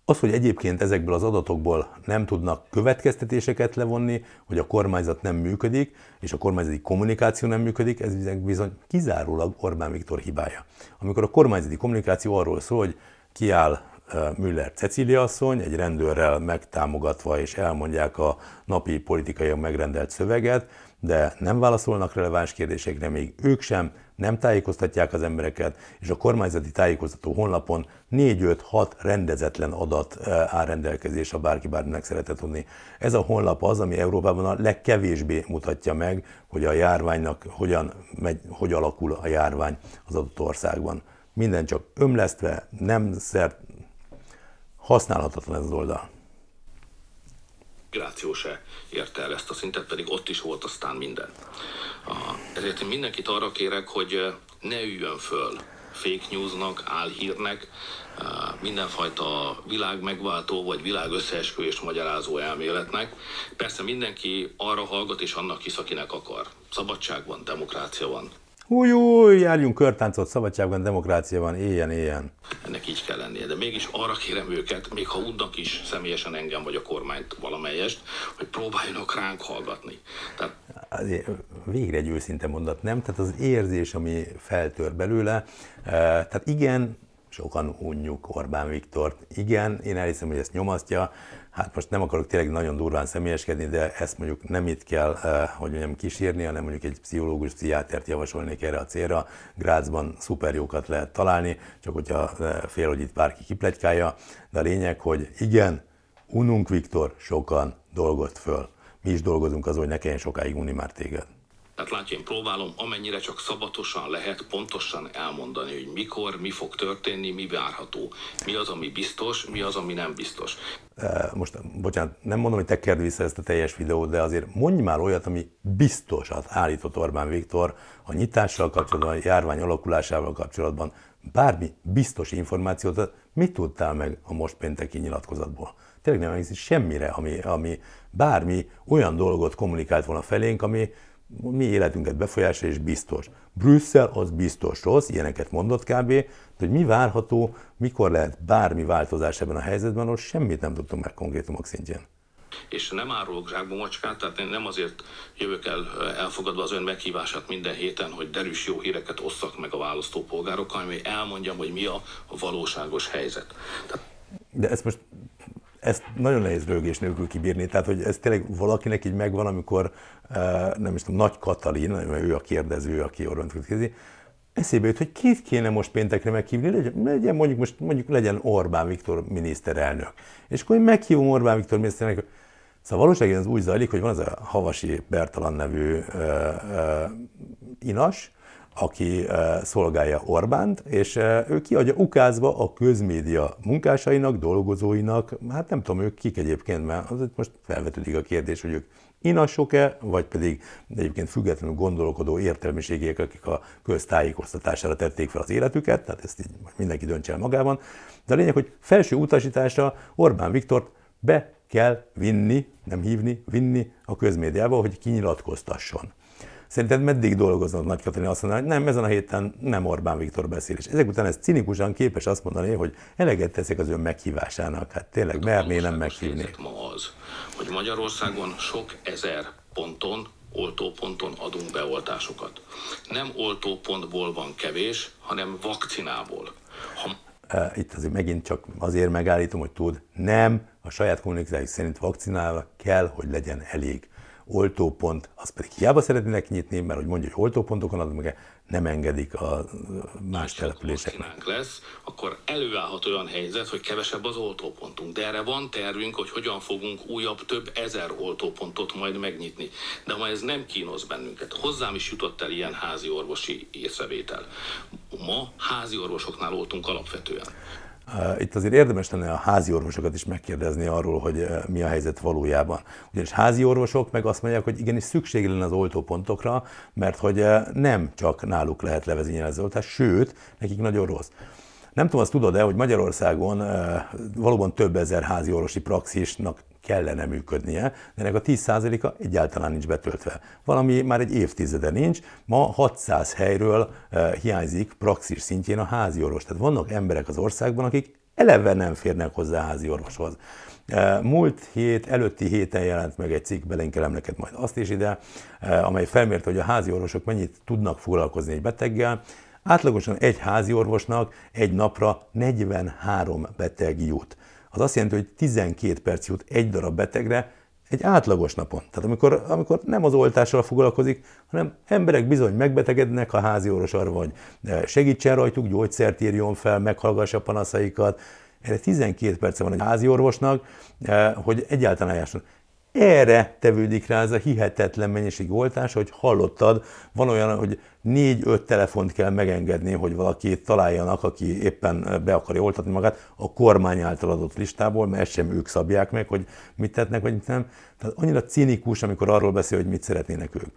Az, hogy egyébként ezekből az adatokból nem tudnak következtetéseket levonni, hogy a kormányzat nem működik, és a kormányzati kommunikáció nem működik, ez bizony kizárólag Orbán Viktor hibája. Amikor a kormányzati kommunikáció arról szól, hogy kiáll Müller Cecília asszony, egy rendőrrel megtámogatva és elmondják a napi politikai megrendelt szöveget, de nem válaszolnak releváns kérdésekre, még ők sem, nem tájékoztatják az embereket, és a kormányzati tájékoztató honlapon 4-5-6 rendezetlen adat áll rendelkezés, ha bárki bárminek szeretett tudni. Ez a honlap az, ami Európában a legkevésbé mutatja meg, hogy a járványnak hogyan megy, hogy alakul a járvány az adott országban. Minden csak ömlesztve, nem szert, használhatatlan ez az oldal. Migráció se érte el ezt a szintet, pedig ott is volt aztán minden. Ezért én mindenkit arra kérek, hogy ne üljön föl fake newsnak, álhírnek, mindenfajta világ megváltó vagy világ összeesküvést magyarázó elméletnek. Persze mindenki arra hallgat és annak hisz, akinek akar. Szabadság van, demokrácia van, Új, új, járjunk körtáncot, szabadságban, demokráciában, éljen, éljen. Ennek így kell lennie, de mégis arra kérem őket, még ha udnak is személyesen engem vagy a kormányt valamelyest, hogy próbáljanak ránk hallgatni. Tehát... Azért végre egy őszinte mondat, nem? Tehát az érzés, ami feltör belőle, eh, tehát igen, sokan unjuk Orbán Viktort. Igen, én elhiszem, hogy ezt nyomasztja, hát most nem akarok tényleg nagyon durván személyeskedni, de ezt mondjuk nem itt kell, eh, hogy mondjam, kísérni, hanem mondjuk egy pszichológus, pszichiátert javasolnék erre a célra. Grácsban szuper jókat lehet találni, csak hogyha eh, fél, hogy itt bárki kiplegykálja, de a lényeg, hogy igen, ununk Viktor sokan dolgozt föl. Mi is dolgozunk azon, hogy ne kelljen sokáig unni már téged. Tehát látja, én próbálom amennyire csak szabatosan lehet pontosan elmondani, hogy mikor, mi fog történni, mi várható, mi az, ami biztos, mi az, ami nem biztos. Most, bocsánat, nem mondom, hogy te kérd vissza ezt a teljes videót, de azért mondj már olyat, ami biztosat állított Orbán Viktor a nyitással kapcsolatban, a járvány alakulásával kapcsolatban, bármi biztos információt, mit tudtál meg a most pénteki nyilatkozatból? Tényleg nem emlékszik semmire, ami, ami bármi olyan dolgot kommunikált volna felénk, ami mi életünket befolyásolja és biztos. Brüsszel az biztos rossz, ilyeneket mondott kb., de hogy mi várható, mikor lehet bármi változás ebben a helyzetben, ahol semmit nem tudtunk meg konkrétumok szintjén. És nem árulok zsákba macskát, tehát én nem azért jövök el elfogadva az ön meghívását minden héten, hogy derűs jó híreket osszak meg a választópolgárokkal, hanem hogy elmondjam, hogy mi a valóságos helyzet. Tehát... De ezt most ezt nagyon nehéz rögés nélkül kibírni, tehát hogy ez tényleg valakinek így megvan, amikor nem is tudom, Nagy Katalin, ő a kérdező, aki Orbánt kérdezi, eszébe jut, hogy kit kéne most péntekre meghívni, legyen, legyen mondjuk most mondjuk legyen Orbán Viktor miniszterelnök. És akkor én meghívom Orbán Viktor miniszterelnök. Szóval valóságban az úgy zajlik, hogy van az a Havasi Bertalan nevű ö, ö, inas, aki szolgálja Orbánt, és ő kiadja ukázba a közmédia munkásainak, dolgozóinak, hát nem tudom ők kik egyébként, mert az most felvetődik a kérdés, hogy ők inasok-e, vagy pedig egyébként függetlenül gondolkodó értelmiségiek, akik a köztájékoztatására tették fel az életüket, tehát ezt így mindenki döntse el magában. De a lényeg, hogy felső utasításra Orbán Viktort be kell vinni, nem hívni, vinni a közmédiába, hogy kinyilatkoztasson. Szerinted meddig dolgoznak Nagy Katalin azt mondani, hogy nem, ezen a héten nem Orbán Viktor beszél. És ezek után ez cinikusan képes azt mondani, hogy eleget teszik az ön meghívásának. Hát tényleg merné nem meghívni. Ma az, hogy Magyarországon sok ezer ponton oltóponton adunk beoltásokat. Nem oltópontból van kevés, hanem vakcinából. Ha itt azért megint csak azért megállítom, hogy tud, nem, a saját kommunikációk szerint vakcinálva kell, hogy legyen elég oltópont, azt pedig hiába szeretnének nyitni, mert hogy mondja, hogy oltópontokon adnak meg, nem engedik a más településeknek. lesz, akkor előállhat olyan helyzet, hogy kevesebb az oltópontunk. De erre van tervünk, hogy hogyan fogunk újabb több ezer oltópontot majd megnyitni. De ma ez nem kínoz bennünket. Hozzám is jutott el ilyen házi orvosi észrevétel. Ma házi orvosoknál oltunk alapvetően. Itt azért érdemes lenne a házi orvosokat is megkérdezni arról, hogy mi a helyzet valójában. Ugyanis házi orvosok meg azt mondják, hogy igenis szükség lenne az oltópontokra, mert hogy nem csak náluk lehet levezényelni az oltást, sőt, nekik nagyon rossz. Nem tudom, azt tudod-e, hogy Magyarországon valóban több ezer házi orvosi praxisnak kellene működnie, de ennek a 10%-a egyáltalán nincs betöltve. Valami már egy évtizede nincs, ma 600 helyről eh, hiányzik praxis szintjén a házi orvos. Tehát vannak emberek az országban, akik eleve nem férnek hozzá házi orvoshoz. Eh, múlt hét, előtti héten jelent meg egy cikk, belinkelem neked majd azt is ide, eh, amely felmérte, hogy a házi orvosok mennyit tudnak foglalkozni egy beteggel. Átlagosan egy házi orvosnak egy napra 43 beteg jut az azt jelenti, hogy 12 perc jut egy darab betegre egy átlagos napon. Tehát amikor, amikor nem az oltással foglalkozik, hanem emberek bizony megbetegednek, a házi orvos vagy segítsen rajtuk, gyógyszert írjon fel, meghallgassa panaszaikat. Erre 12 perce van egy házi orvosnak, eh, hogy egyáltalán eljásson. Erre tevődik rá ez a hihetetlen mennyiség oltás, hogy hallottad, van olyan, hogy négy-öt telefont kell megengedni, hogy valaki találjanak, aki éppen be akarja oltatni magát a kormány által adott listából, mert ezt sem ők szabják meg, hogy mit tettnek, vagy mit nem. Tehát annyira cinikus, amikor arról beszél, hogy mit szeretnének ők.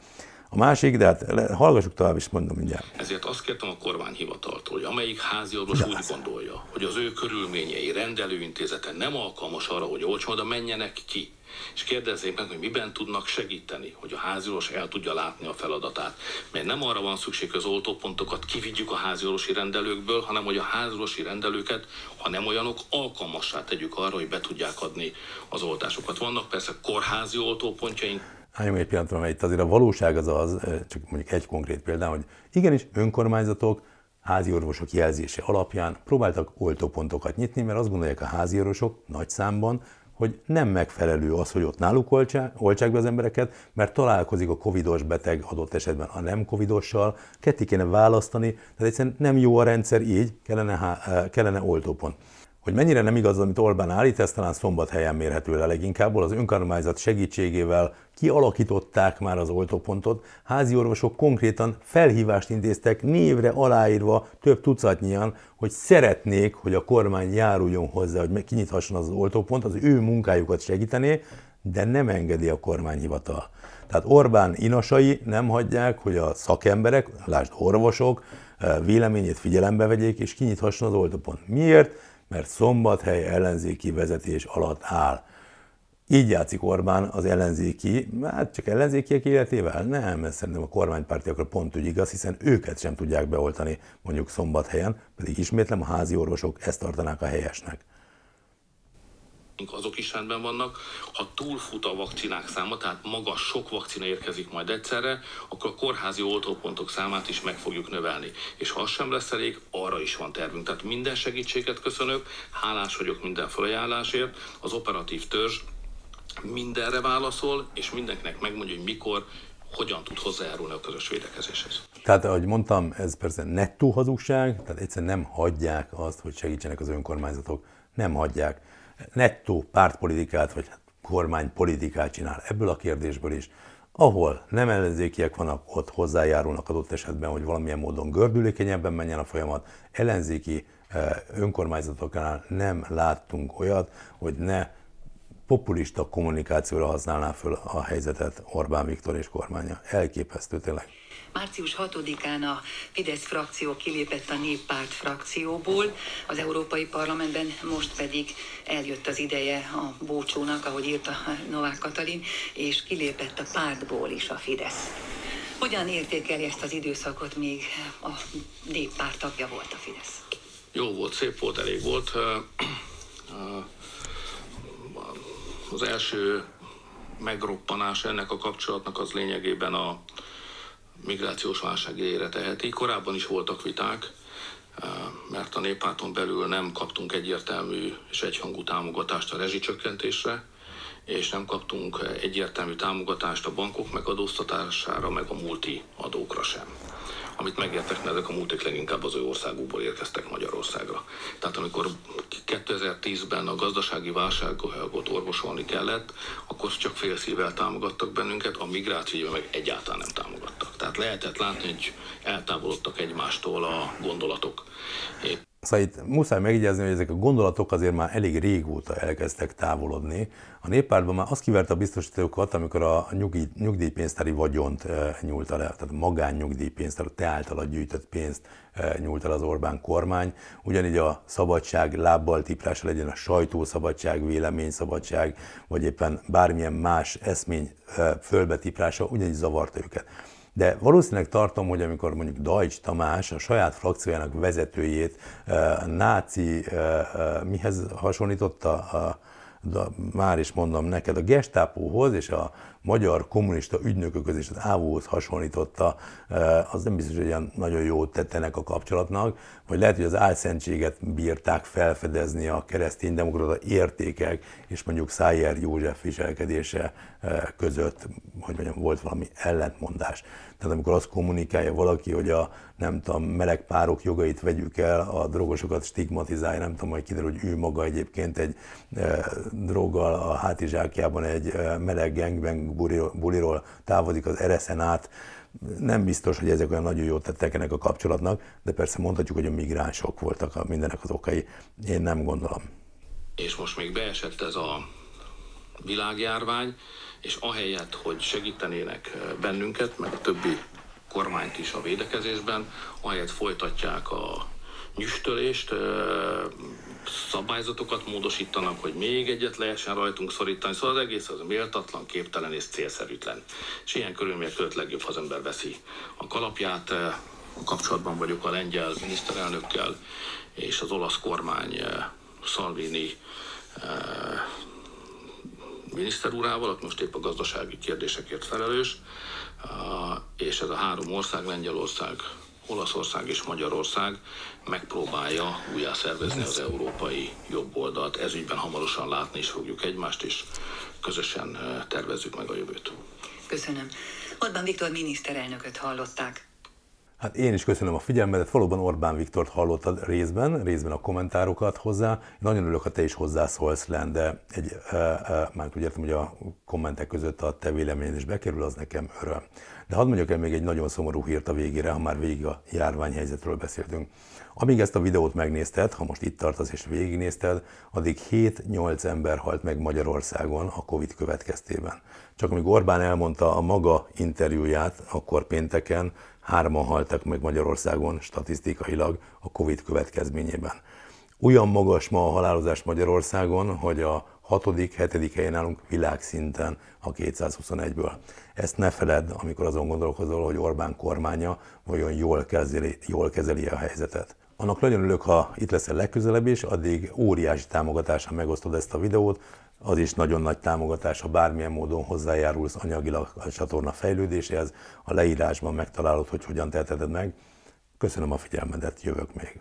A másik, de hát hallgassuk tovább is, mondom mindjárt. Ezért azt kértem a kormányhivataltól, hogy amelyik házi orvos úgy gondolja, hogy az ő körülményei rendelőintézete nem alkalmas arra, hogy olcsó, de menjenek ki és kérdezzék meg, hogy miben tudnak segíteni, hogy a háziorvos el tudja látni a feladatát. Mert nem arra van szükség, hogy az oltópontokat kivigyük a háziorvosi rendelőkből, hanem hogy a háziorvosi rendelőket, ha nem olyanok, alkalmassá tegyük arra, hogy be tudják adni az oltásokat. Vannak persze kórházi oltópontjaink, Álljunk egy pillanatra, mert itt azért a valóság az az, csak mondjuk egy konkrét példa, hogy igenis önkormányzatok házi orvosok jelzése alapján próbáltak oltópontokat nyitni, mert azt gondolják a házi orvosok nagy számban, hogy nem megfelelő az, hogy ott náluk oltsák be az embereket, mert találkozik a covidos beteg adott esetben a nem covidossal, ketté kéne választani, tehát egyszerűen nem jó a rendszer, így kellene, kellene oltópont. Hogy mennyire nem igaz, amit Orbán állít, ez talán szombathelyen mérhető le leginkább, az önkormányzat segítségével kialakították már az oltópontot, házi orvosok konkrétan felhívást intéztek névre aláírva több tucatnyian, hogy szeretnék, hogy a kormány járuljon hozzá, hogy kinyithasson az, oltópont, az ő munkájukat segítené, de nem engedi a kormányhivatal. Tehát Orbán inasai nem hagyják, hogy a szakemberek, lásd orvosok, véleményét figyelembe vegyék, és kinyithasson az oltópont. Miért? Mert Szombathely ellenzéki vezetés alatt áll. Így játszik Orbán az ellenzéki, hát csak ellenzékiek életével? Nem, ez szerintem a kormánypártiakra pont úgy igaz, hiszen őket sem tudják beoltani mondjuk szombathelyen, pedig ismétlem a házi orvosok ezt tartanák a helyesnek azok is rendben vannak. Ha túlfut a vakcinák száma, tehát magas sok vakcina érkezik majd egyszerre, akkor a kórházi oltópontok számát is meg fogjuk növelni. És ha az sem lesz elég, arra is van tervünk. Tehát minden segítséget köszönök, hálás vagyok minden felajánlásért. Az operatív törzs mindenre válaszol, és mindenkinek megmondja, hogy mikor, hogyan tud hozzájárulni a közös védekezéshez. Tehát, ahogy mondtam, ez persze nettó hazugság, tehát egyszerűen nem hagyják azt, hogy segítsenek az önkormányzatok, nem hagyják nettó pártpolitikát, vagy kormánypolitikát csinál ebből a kérdésből is, ahol nem ellenzékiek vannak, ott hozzájárulnak adott esetben, hogy valamilyen módon gördülékenyebben menjen a folyamat. Ellenzéki önkormányzatoknál nem láttunk olyat, hogy ne populista kommunikációra használná föl a helyzetet Orbán Viktor és kormánya. Elképesztő tényleg. Március 6-án a Fidesz frakció kilépett a néppárt frakcióból, az Európai Parlamentben most pedig eljött az ideje a bócsónak, ahogy írta Novák Katalin, és kilépett a pártból is a Fidesz. Hogyan értékeli ezt az időszakot, még a néppárt tagja volt a Fidesz? Jó volt, szép volt, elég volt. Az első megroppanás ennek a kapcsolatnak az lényegében a migrációs válság idejére teheti. Korábban is voltak viták, mert a néppárton belül nem kaptunk egyértelmű és egyhangú támogatást a rezsicsökkentésre, és nem kaptunk egyértelmű támogatást a bankok megadóztatására, meg a multi adókra sem amit megértek, mert ezek a multik leginkább az ő országukból érkeztek Magyarországra. Tehát amikor 2010-ben a gazdasági válságot orvosolni kellett, akkor csak félszívvel támogattak bennünket, a migrációban meg egyáltalán nem támogattak. Tehát lehetett látni, hogy eltávolodtak egymástól a gondolatok. Szóval itt muszáj megjegyezni, hogy ezek a gondolatok azért már elég régóta elkezdtek távolodni. A néppártban már azt kiverte a biztosítókat, amikor a nyugdíj, nyugdíjpénztári vagyont e, nyúlta le, tehát a magánnyugdíjpénztár, a te általad gyűjtött pénzt e, nyúlt el az Orbán kormány. Ugyanígy a szabadság lábbal tiprása legyen a sajtószabadság, véleményszabadság, vagy éppen bármilyen más eszmény e, fölbetiprása, ugyanígy zavarta őket. De valószínűleg tartom, hogy amikor mondjuk Dajcs Tamás a saját frakciójának vezetőjét uh, náci, uh, uh, mihez hasonlította, a, már is mondom neked, a gestápóhoz és a magyar kommunista ügynökökhöz és az ávóhoz hasonlította, az nem biztos, hogy ilyen nagyon jót tettenek a kapcsolatnak, vagy lehet, hogy az álszentséget bírták felfedezni a kereszténydemokrata értékek és mondjuk Szájer József viselkedése között, hogy mondjam, volt valami ellentmondás. Tehát amikor azt kommunikálja valaki, hogy a nem tudom, meleg párok jogait vegyük el, a drogosokat stigmatizálja, nem tudom, hogy kiderül, hogy ő maga egyébként egy e, droggal a hátizsákjában egy e, meleg gangbang buliról távozik az RSN át, nem biztos, hogy ezek olyan nagyon jót tettek ennek a kapcsolatnak, de persze mondhatjuk, hogy a migránsok voltak a mindenek az okai. Én nem gondolom. És most még beesett ez a világjárvány, és ahelyett, hogy segítenének bennünket, meg a többi kormányt is a védekezésben, ahelyett folytatják a nyüstölést, szabályzatokat módosítanak, hogy még egyet lehessen rajtunk szorítani, szóval az egész az méltatlan, képtelen és célszerűtlen. És ilyen körülmények között legjobb, az ember veszi a kalapját. Kapcsolatban vagyok a lengyel miniszterelnökkel és az olasz kormány Salvini miniszter úrával, aki most épp a gazdasági kérdésekért felelős, és ez a három ország, Lengyelország, Olaszország és Magyarország megpróbálja újjá szervezni az európai jobboldalt. Ezügyben hamarosan látni is fogjuk egymást, és közösen tervezzük meg a jövőt. Köszönöm. Orbán Viktor miniszterelnököt hallották. Hát én is köszönöm a figyelmedet, valóban Orbán Viktort hallottad részben, részben a kommentárokat hozzá. Nagyon örülök, ha te is hozzászólsz len, de egy, e, e, már úgy értem, hogy a kommentek között a te véleményed is bekerül, az nekem öröm. De hadd mondjak el még egy nagyon szomorú hírt a végére, ha már végig a járványhelyzetről beszéltünk. Amíg ezt a videót megnézted, ha most itt tartasz és végignézted, addig 7-8 ember halt meg Magyarországon a Covid következtében. Csak amíg Orbán elmondta a maga interjúját, akkor pénteken hárman haltak meg Magyarországon statisztikailag a Covid következményében. Olyan magas ma a halálozás Magyarországon, hogy a hatodik, hetedik helyen állunk világszinten a 221-ből. Ezt ne feledd, amikor azon gondolkozol, hogy Orbán kormánya vajon jól kezeli, jól kezeli a helyzetet. Annak nagyon örülök, ha itt leszel legközelebb is, addig óriási támogatással megosztod ezt a videót, az is nagyon nagy támogatás, ha bármilyen módon hozzájárulsz anyagilag a csatorna fejlődéséhez, a leírásban megtalálod, hogy hogyan teheted meg. Köszönöm a figyelmedet, jövök még.